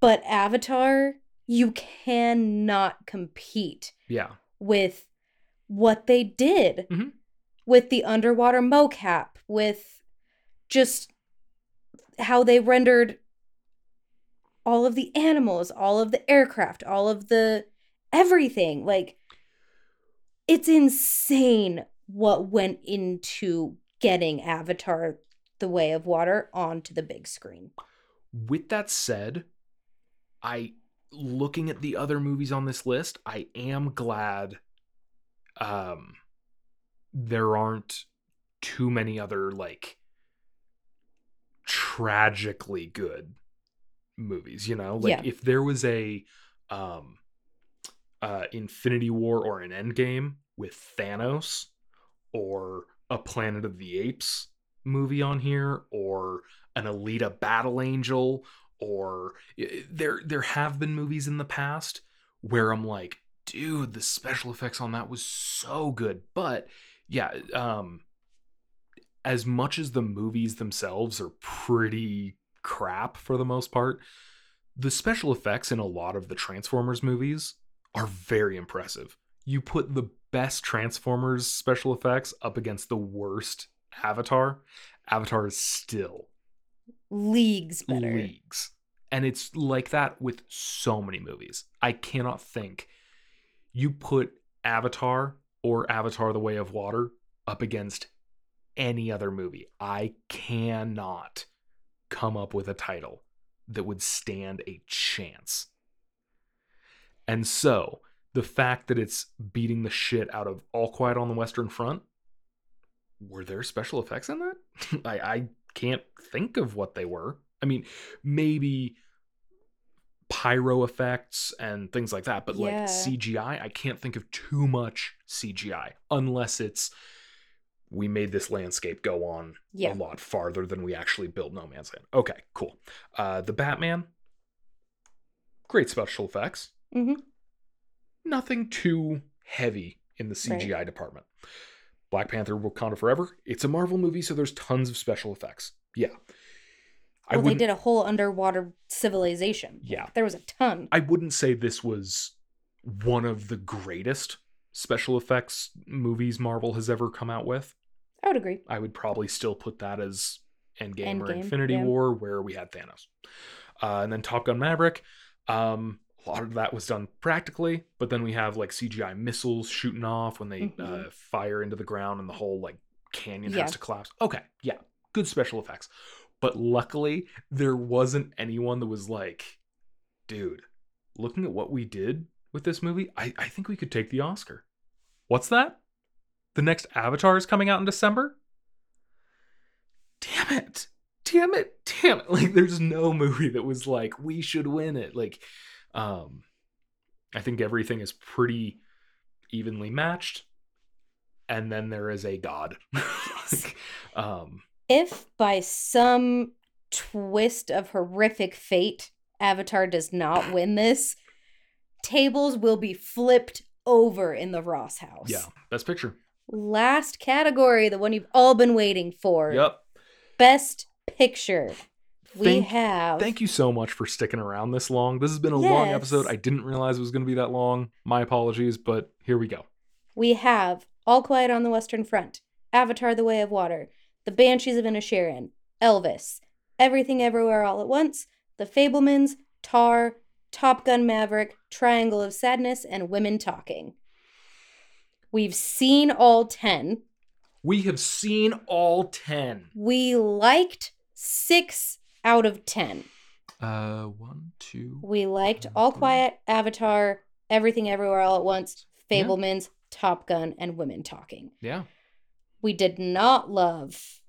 But Avatar, you cannot compete Yeah. With what they did Mhm. with the underwater mocap, with just how they rendered all of the animals, all of the aircraft, all of the everything. Like, it's insane what went into getting Avatar The Way of Water onto the big screen. With that said, I looking at the other movies on this list, I am glad um there aren't too many other like tragically good movies, you know? Like Yeah. if there was a um uh Infinity War or an Endgame with Thanos or a Planet of the Apes movie on here or an Alita Battle Angel or there there have been movies in the past where I'm like, dude, the special effects on that was so good. But yeah, um as much as the movies themselves are pretty crap for the most part, the special effects in a lot of the Transformers movies are very impressive. You put the best Transformers special effects up against the worst Avatar, Avatar is still Leagues better. leagues. And it's like that with so many movies. I cannot think you put Avatar or Avatar the Way of Water up against any other movie. I cannot come up with a title that would stand a chance. And so, the fact that it's beating the shit out of All Quiet on the Western Front, were there special effects in that? *laughs* I, I can't think of what they were. I mean, maybe pyro effects and things like that, but like CGI, I can't think of too much CGI unless it's we made this landscape go on Yeah. a lot farther than we actually built No Man's Land. Okay, cool. Uh, the Batman, great special effects. hmm Nothing too heavy in the CGI department. Black Panther Wakanda Forever, it's a Marvel movie, so there's tons of special effects. Yeah. I Well, they did a whole underwater civilization. Yeah. There was a ton. I wouldn't say this was one of the greatest special effects movies Marvel has ever come out with. I would agree. I would probably still put that as Endgame, or Infinity yeah. War, where we had Thanos. Uh, and then Top Gun Maverick. Um, A lot of that was done practically, but then we have like CGI missiles shooting off when they Mhm. uh, fire into the ground and the whole like canyon Yeah. has to collapse. Okay, yeah, good special effects. But luckily, there wasn't anyone that was like, dude, looking at what we did with this movie, I, I think we could take the Oscar. What's that? The next Avatar is coming out in December? Damn it. Damn it. Damn it. *laughs* Like there's no movie that was like we should win it. Like um I think everything is pretty evenly matched. And then there is a god. *laughs* um If by some twist of horrific fate Avatar does not win this, tables will be flipped over in the Ross house. yeah, best picture. Last category, the one you've all been waiting for. Yep. Best picture. We Thank- have Thank you so much for sticking around this long. This has been a long episode. I didn't realize it was going to be that long. My apologies, but here we go. we have All Quiet on the Western Front, Avatar The Way of Water, The Banshees of Inisherin, Elvis, Everything Everywhere All at Once, The Fabelmans, Tar, Top Gun Maverick, Triangle of Sadness, and Women Talking. We've seen all 10. We have seen all 10. We liked six out of 10. Uh, one, two. We liked One, All. Quiet, Avatar, Everything Everywhere All at Once, Yeah. Fabelmans, Top Gun, and Women Talking. Yeah. We did not love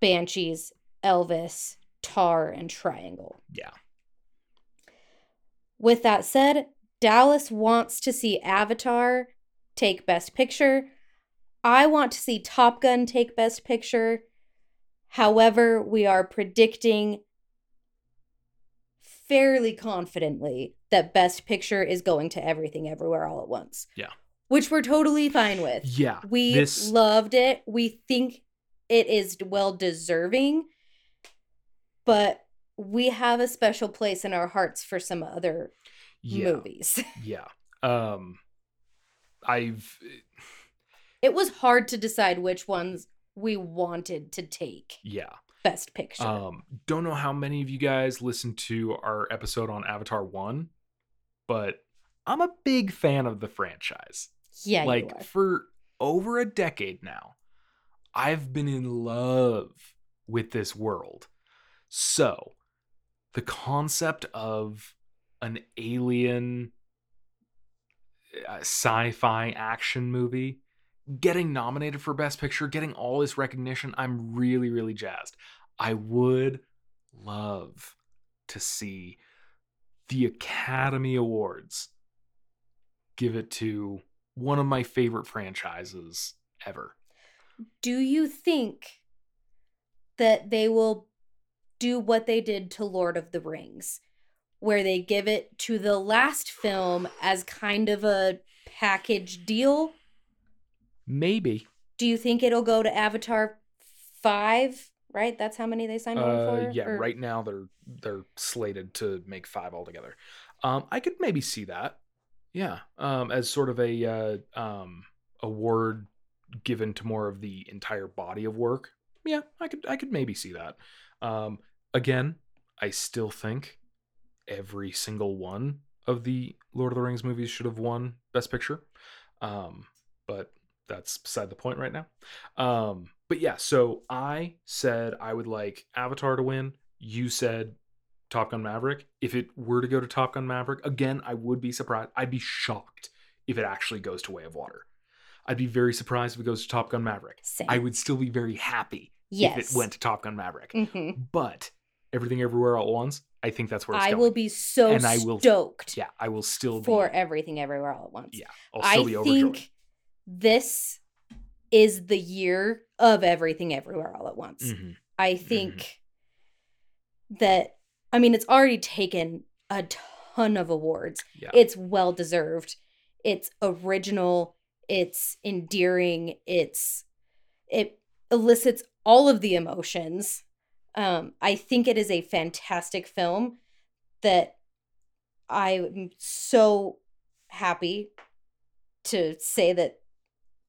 Banshees, Elvis, Tar, and Triangle. Yeah. With that said, Dallas wants to see Avatar take Best Picture. I want to see Top Gun take Best Picture. However, we are predicting fairly confidently that Best Picture is going to Everything Everywhere All at Once. Yeah. Which we're totally fine with. Yeah. We this, loved it. We think it is well deserving, but we have a special place in our hearts for some other yeah. movies. *laughs* Yeah. Um, I've, It was hard to decide which ones we wanted to take yeah. best picture. Um, don't know how many of you guys listened to our episode on Avatar 1, but I'm a big fan of the franchise. yeah, like for over a decade now, I've been in love with this world. So, the concept of an alien uh, sci-fi action movie getting nominated for best picture, getting all this recognition, I'm really really jazzed. I would love to see the Academy Awards give it to one of my favorite franchises ever. Do you think that they will do what they did to Lord of the Rings, where they give it to the last film as kind of a package deal? Maybe. Do you think it'll go to Avatar 5? Right? That's how many they signed on Uh, for? yeah, Or- right now they're they're slated to make five altogether. Um, I could maybe see that. Yeah, um, as sort of a uh, um, award given to more of the entire body of work. Yeah, I could I could maybe see that. Um, again, I still think every single one of the Lord of the Rings movies should have won Best Picture. Um, but that's beside the point right now. Um, but yeah, so I said I would like Avatar to win. You said Top Gun Maverick. If it were to go to Top Gun Maverick, again, I would be surprised. I'd be shocked if it actually goes to Way of Water. I'd be very surprised if it goes to Top Gun Maverick. Same. I would still be very happy yes. if it went to Top Gun Maverick. Mhm. But everything everywhere all at once, I think that's where it's I going. will be so And I will- stoked yeah, I will still be for everything everywhere all at once. Yeah, I'll still I be overjoyed. think this is the year of everything everywhere all at once. Mhm. I think that I mean it's already taken a ton of awards. Yeah. It's well deserved. It's original, it's endearing, it's it elicits all of the emotions. Um I think it is a fantastic film that I'm so happy to say that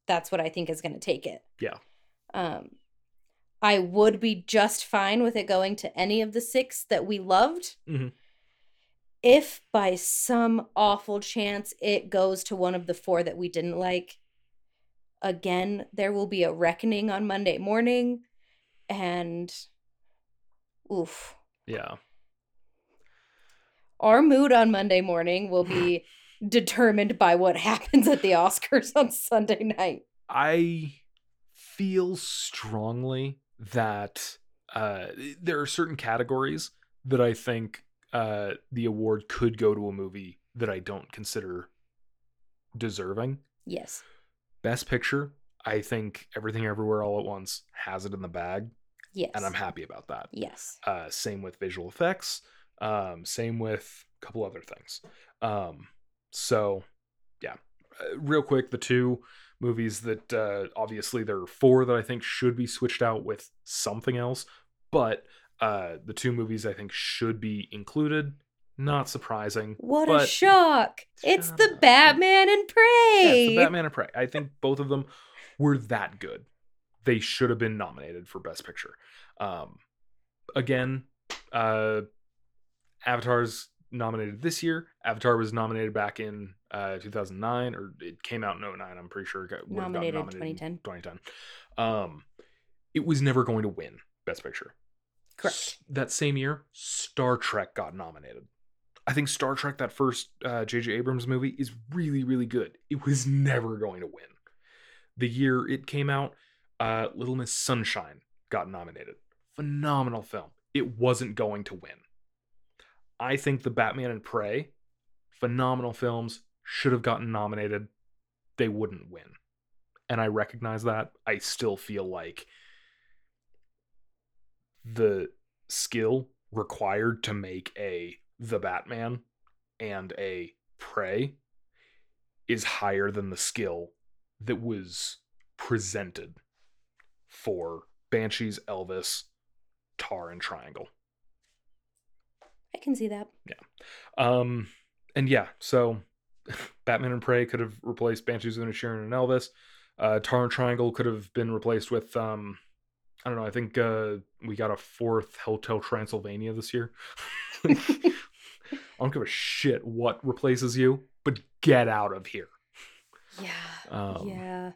that's what I think is going to take it. Yeah. Um I would be just fine with it going to any of the six that we loved. Mhm. if by some awful chance it goes to one of the four that we didn't like, again, there will be a reckoning on Monday morning. And oof. Yeah. Our mood on Monday morning will be *laughs* determined by what *laughs* happens at the Oscars on Sunday night. I feel strongly that uh, there are certain categories that I think uh, the award could go to a movie that I don't consider deserving. Yes. Best Picture, I think Everything Everywhere All at Once has it in the bag, Yes. and I'm happy about that. Yes. Uh, same with visual effects. Um, same with a couple other things. Um, so, yeah. Uh, real quick, the two movies that uh, obviously there are four that I think should be switched out with something else, but uh, the two movies I think should be included. Not surprising. What a shock. It's the up. Batman and Prey. Yeah, it's the Batman and Prey. I think both of them were that good. They should have been nominated for Best Picture. Um, again, uh, Avatar's nominated this year. Avatar was nominated back in uh, 2009, or it came out in 09. I'm pretty sure it got, Nominated nominated in 2010. 2010. Um, it was never going to win Best Picture. Correct. S- that same year, Star Trek got nominated. I think Star Trek, that first uh, J.J. Abrams movie, is really, really good. It was never going to win. The year it came out, uh, Little Miss Sunshine got nominated. Phenomenal film. It wasn't going to win. I think The Batman and Prey, phenomenal films, should have gotten nominated. They wouldn't win. And I recognize that. I still feel like the skill required to make a the Batman and a Prey is higher than the skill that was presented for Banshees, Elvis, Tar, and Triangle. Can see that. Yeah. Um, and yeah, so *laughs* Batman and Prey could have replaced Banshees of Inisherin and Elvis. Uh, Tar and Triangle could have been replaced with um, I don't know. I think uh, we got a fourth Hotel Transylvania this year. *laughs* *laughs* I don't give a shit what replaces you, but get out of here. Yeah. Um, yeah.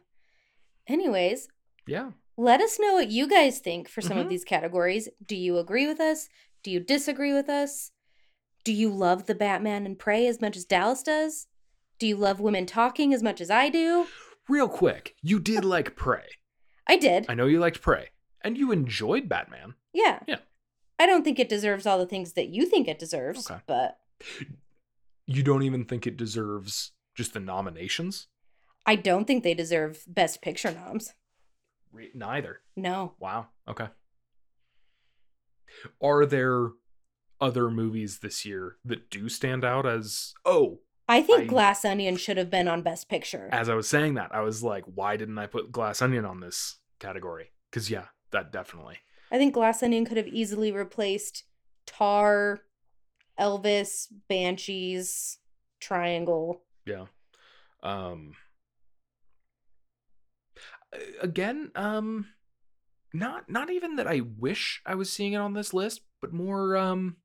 Anyways, Yeah. let us know what you guys think for some Mhm. of these categories. Do you agree with us? Do you disagree with us? Do you love the Batman and Prey as much as Dallas does? Do you love women talking as much as I do? Real quick, you did *laughs* like Prey. I did. I know you liked Prey, and you enjoyed Batman. yeah. Yeah. I don't think it deserves all the things that you think it deserves, Okay. but You don't even think it deserves just the nominations? I don't think they deserve Best Picture noms. Neither. No. Wow. Okay. Are there other movies this year that do stand out as oh, I think I- Glass Onion should have been on Best Picture. as I was saying that, I was like, why didn't I put Glass Onion on this category? Cuz yeah, that definitely. I think Glass Onion could have easily replaced Tar, Elvis, Banshees, Triangle. Yeah. Um again, um not not even that I wish I was seeing it on this list, but more um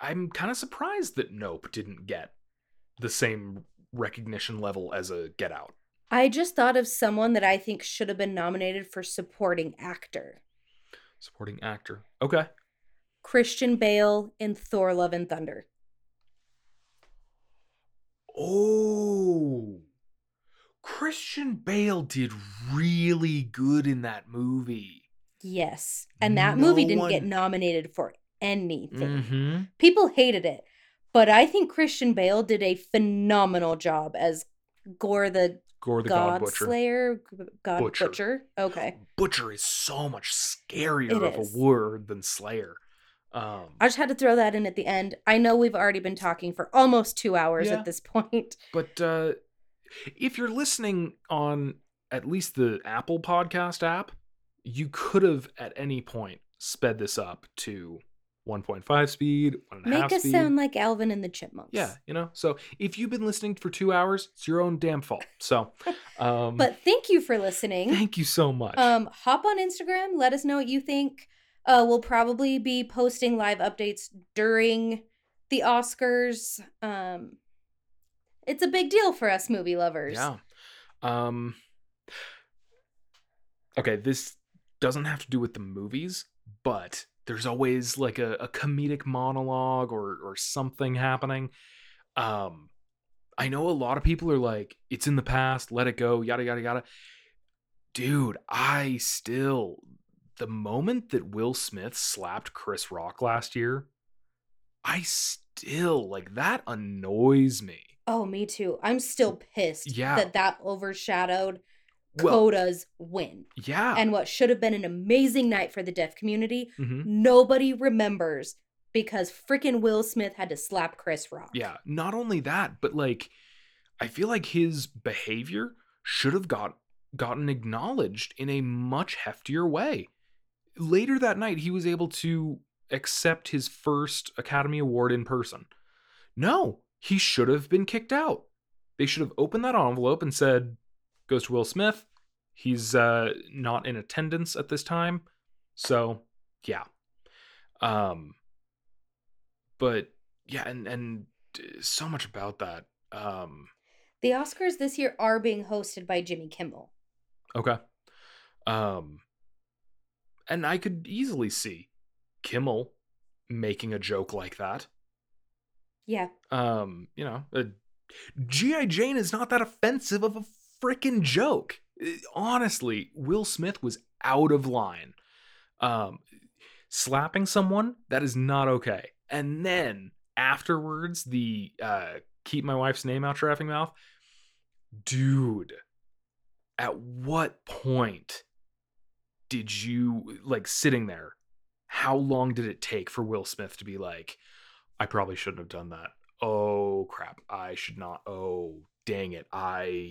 I'm kind of surprised that Nope didn't get the same recognition level as a Get Out. I just thought of someone that I think should have been nominated for supporting actor. Supporting actor. Okay. Christian Bale in Thor Love and Thunder. Oh. Christian Bale did really good in that movie. Yes. And that movie didn't get nominated for anything. Mhm. People hated it. But I think Christian Bale did a phenomenal job as Gorr the, Gorr the God, God, Butcher. Slayer, God Butcher. Butcher. Okay. *gasps* Butcher is so much scarier It of is. a word than Slayer. Um, I just had to throw that in at the end. I know we've already been talking for almost two hours Yeah. at this point. *laughs* but uh, if you're listening on at least the Apple Podcast app, you could have at any point sped this up to 1.5 speed, one and a half Make us speed. sound like Alvin and the Chipmunks. yeah, you know. So if you've been listening for two hours, it's your own damn fault. So, *laughs* um, But thank you for listening. thank you so much. Um, hop on Instagram. Let us know what you think. Uh, we'll probably be posting live updates during the Oscars. Um, it's a big deal for us movie lovers. Yeah. Um Okay, this doesn't have to do with the movies, but there's always like a, a comedic monologue or or something happening. Um I know a lot of people are like, it's in the past, let it go, yada yada yada. Dude, I still the moment that Will Smith slapped Chris Rock last year, I still like that annoys me. Oh, me too. I'm still pissed Yeah. that that overshadowed Well, Coda's win. yeah. And what should have been an amazing night for the deaf community, Mhm. nobody remembers because freaking Will Smith had to slap Chris Rock. Yeah, not only that, but like I feel like his behavior should have got gotten acknowledged in a much heftier way. Later that night, he was able to accept his first Academy Award in person. No, he should have been kicked out. They should have opened that envelope and said, "Goes to Will Smith. He's uh, not in attendance at this time." So, yeah. Um, but yeah, and and uh, so much about that. Um, The Oscars this year are being hosted by Jimmy Kimmel. Okay. Um and I could easily see Kimmel making a joke like that. Yeah. Um, you know, uh, GI Jane is not that offensive of a freaking joke. Uh, Honestly, Will Smith was out of line. Um slapping someone that is not okay. And then afterwards the uh keep my wife's name out your effing mouth. Dude, at what point did you like sitting there how long did it take for will smith to be like i probably shouldn't have done that oh crap i should not oh dang it i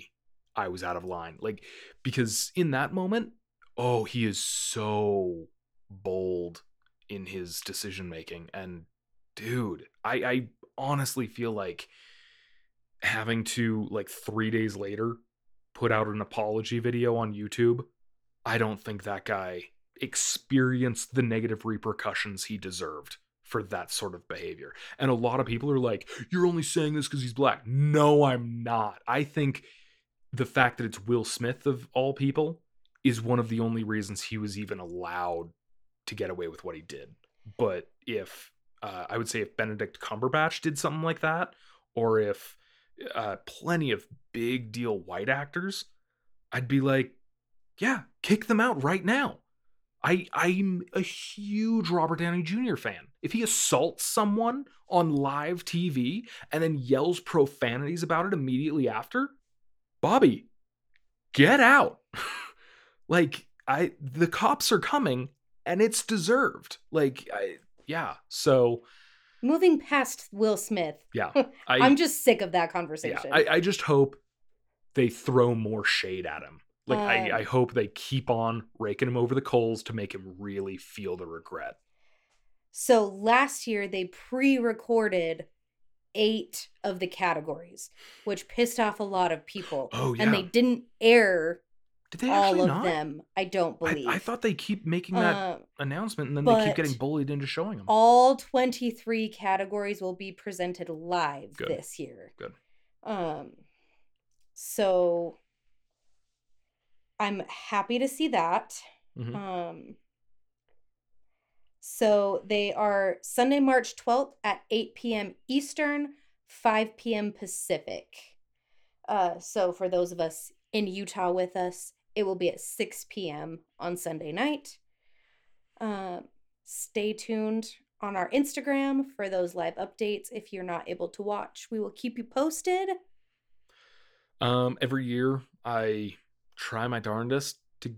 i was out of line like because in that moment oh he is so bold in his decision making and dude i i honestly feel like having to like 3 days later put out an apology video on YouTube, I don't think that guy experienced the negative repercussions he deserved for that sort of behavior. And a lot of people are like, you're only saying this because he's black. No, I'm not. I think the fact that it's Will Smith of all people is one of the only reasons he was even allowed to get away with what he did. But if uh, I would say if Benedict Cumberbatch did something like that, or if uh, plenty of big deal white actors, I'd be like, yeah, kick them out right now. I I'm a huge Robert Downey Jr. fan. If he assaults someone on live TV and then yells profanities about it immediately after, Bobby, get out. *laughs* like I the cops are coming and it's deserved. Like I yeah. So Moving past Will Smith, yeah. *laughs* I I'm just sick of that yeah, conversation. I, I just hope they throw more shade at him. Like I, Um, I hope they keep on raking him over the coals to make him really feel the regret. So last year they pre-recorded eight of the categories, which pissed off a lot of people. Oh yeah. And they didn't air Did they all of not? them, I don't believe. I thought they keep making that Uh, announcement and then they keep getting bullied into showing them. all 23 categories will be presented live Good. this year. Good. Um so I'm happy to see that. Mhm. Um so they are Sunday, March 12th at 8 p.m. Eastern, 5 p.m. Pacific. Uh, so for those of us in Utah with us, it will be at 6 p.m. on Sunday night. Um, stay tuned on our Instagram for those live updates. If you're not able to watch, we will keep you posted. Um, every year I try my darndest to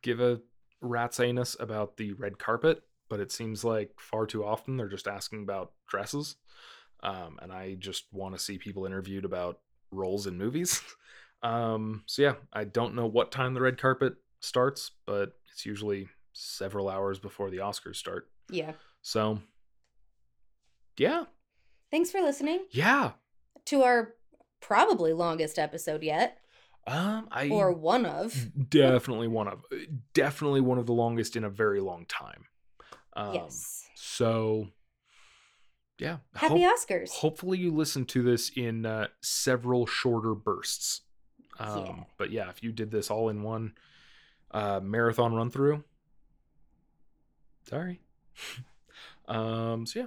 give a rat's anus about the red carpet, but it seems like far too often they're just asking about dresses. Um, and I just want to see people interviewed about roles in movies. *laughs* um, so yeah, I don't know what time the red carpet starts, but it's usually several hours before the Oscars start. Yeah. So yeah, Thanks for listening yeah. to our probably longest episode yet, Um, I or one of. definitely one of definitely one of the longest in a very long time um yes. so yeah. Happy hope- Oscars. hopefully you listen to this in uh, several shorter bursts. Um, Yeah. But yeah, if you did this all in one uh, marathon run through, sorry. *laughs* um, so yeah,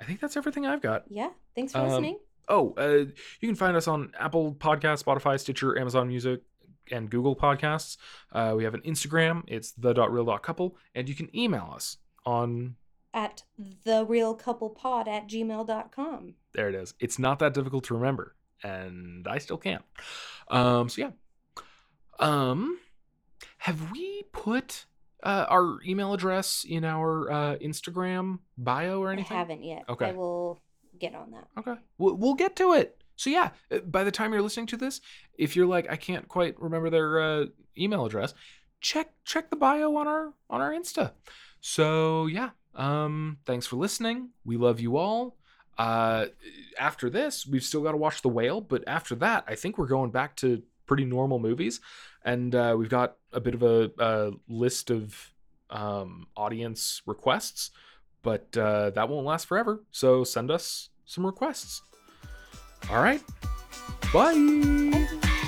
I think that's everything I've got. yeah. Thanks for Um, listening. Oh, uh, you can find us on Apple Podcasts, Spotify, Stitcher, Amazon Music, and Google Podcasts. Uh, we have an Instagram. It's the.reel.couple. And you can email us on At the reel couple pod at gmail.com. There it is. It's not that difficult to remember, and I still can't. Um, so yeah. Um, have we put uh, our email address in our uh, Instagram bio or anything? I haven't yet. Okay. I will get on that. Okay, we'll, we'll get to it. So yeah, uh, by the time you're listening to this, if you're like, I can't quite remember their uh, email address, check check the bio on our on our Insta. So yeah, um, thanks for listening. We love you all. Uh, after this, we've still got to watch The Whale, but after that, I think we're going back to pretty normal movies, and uh, we've got a bit of a, a list of um, audience requests, but uh, that won't last forever. So send us some requests. All right. Bye. Bye.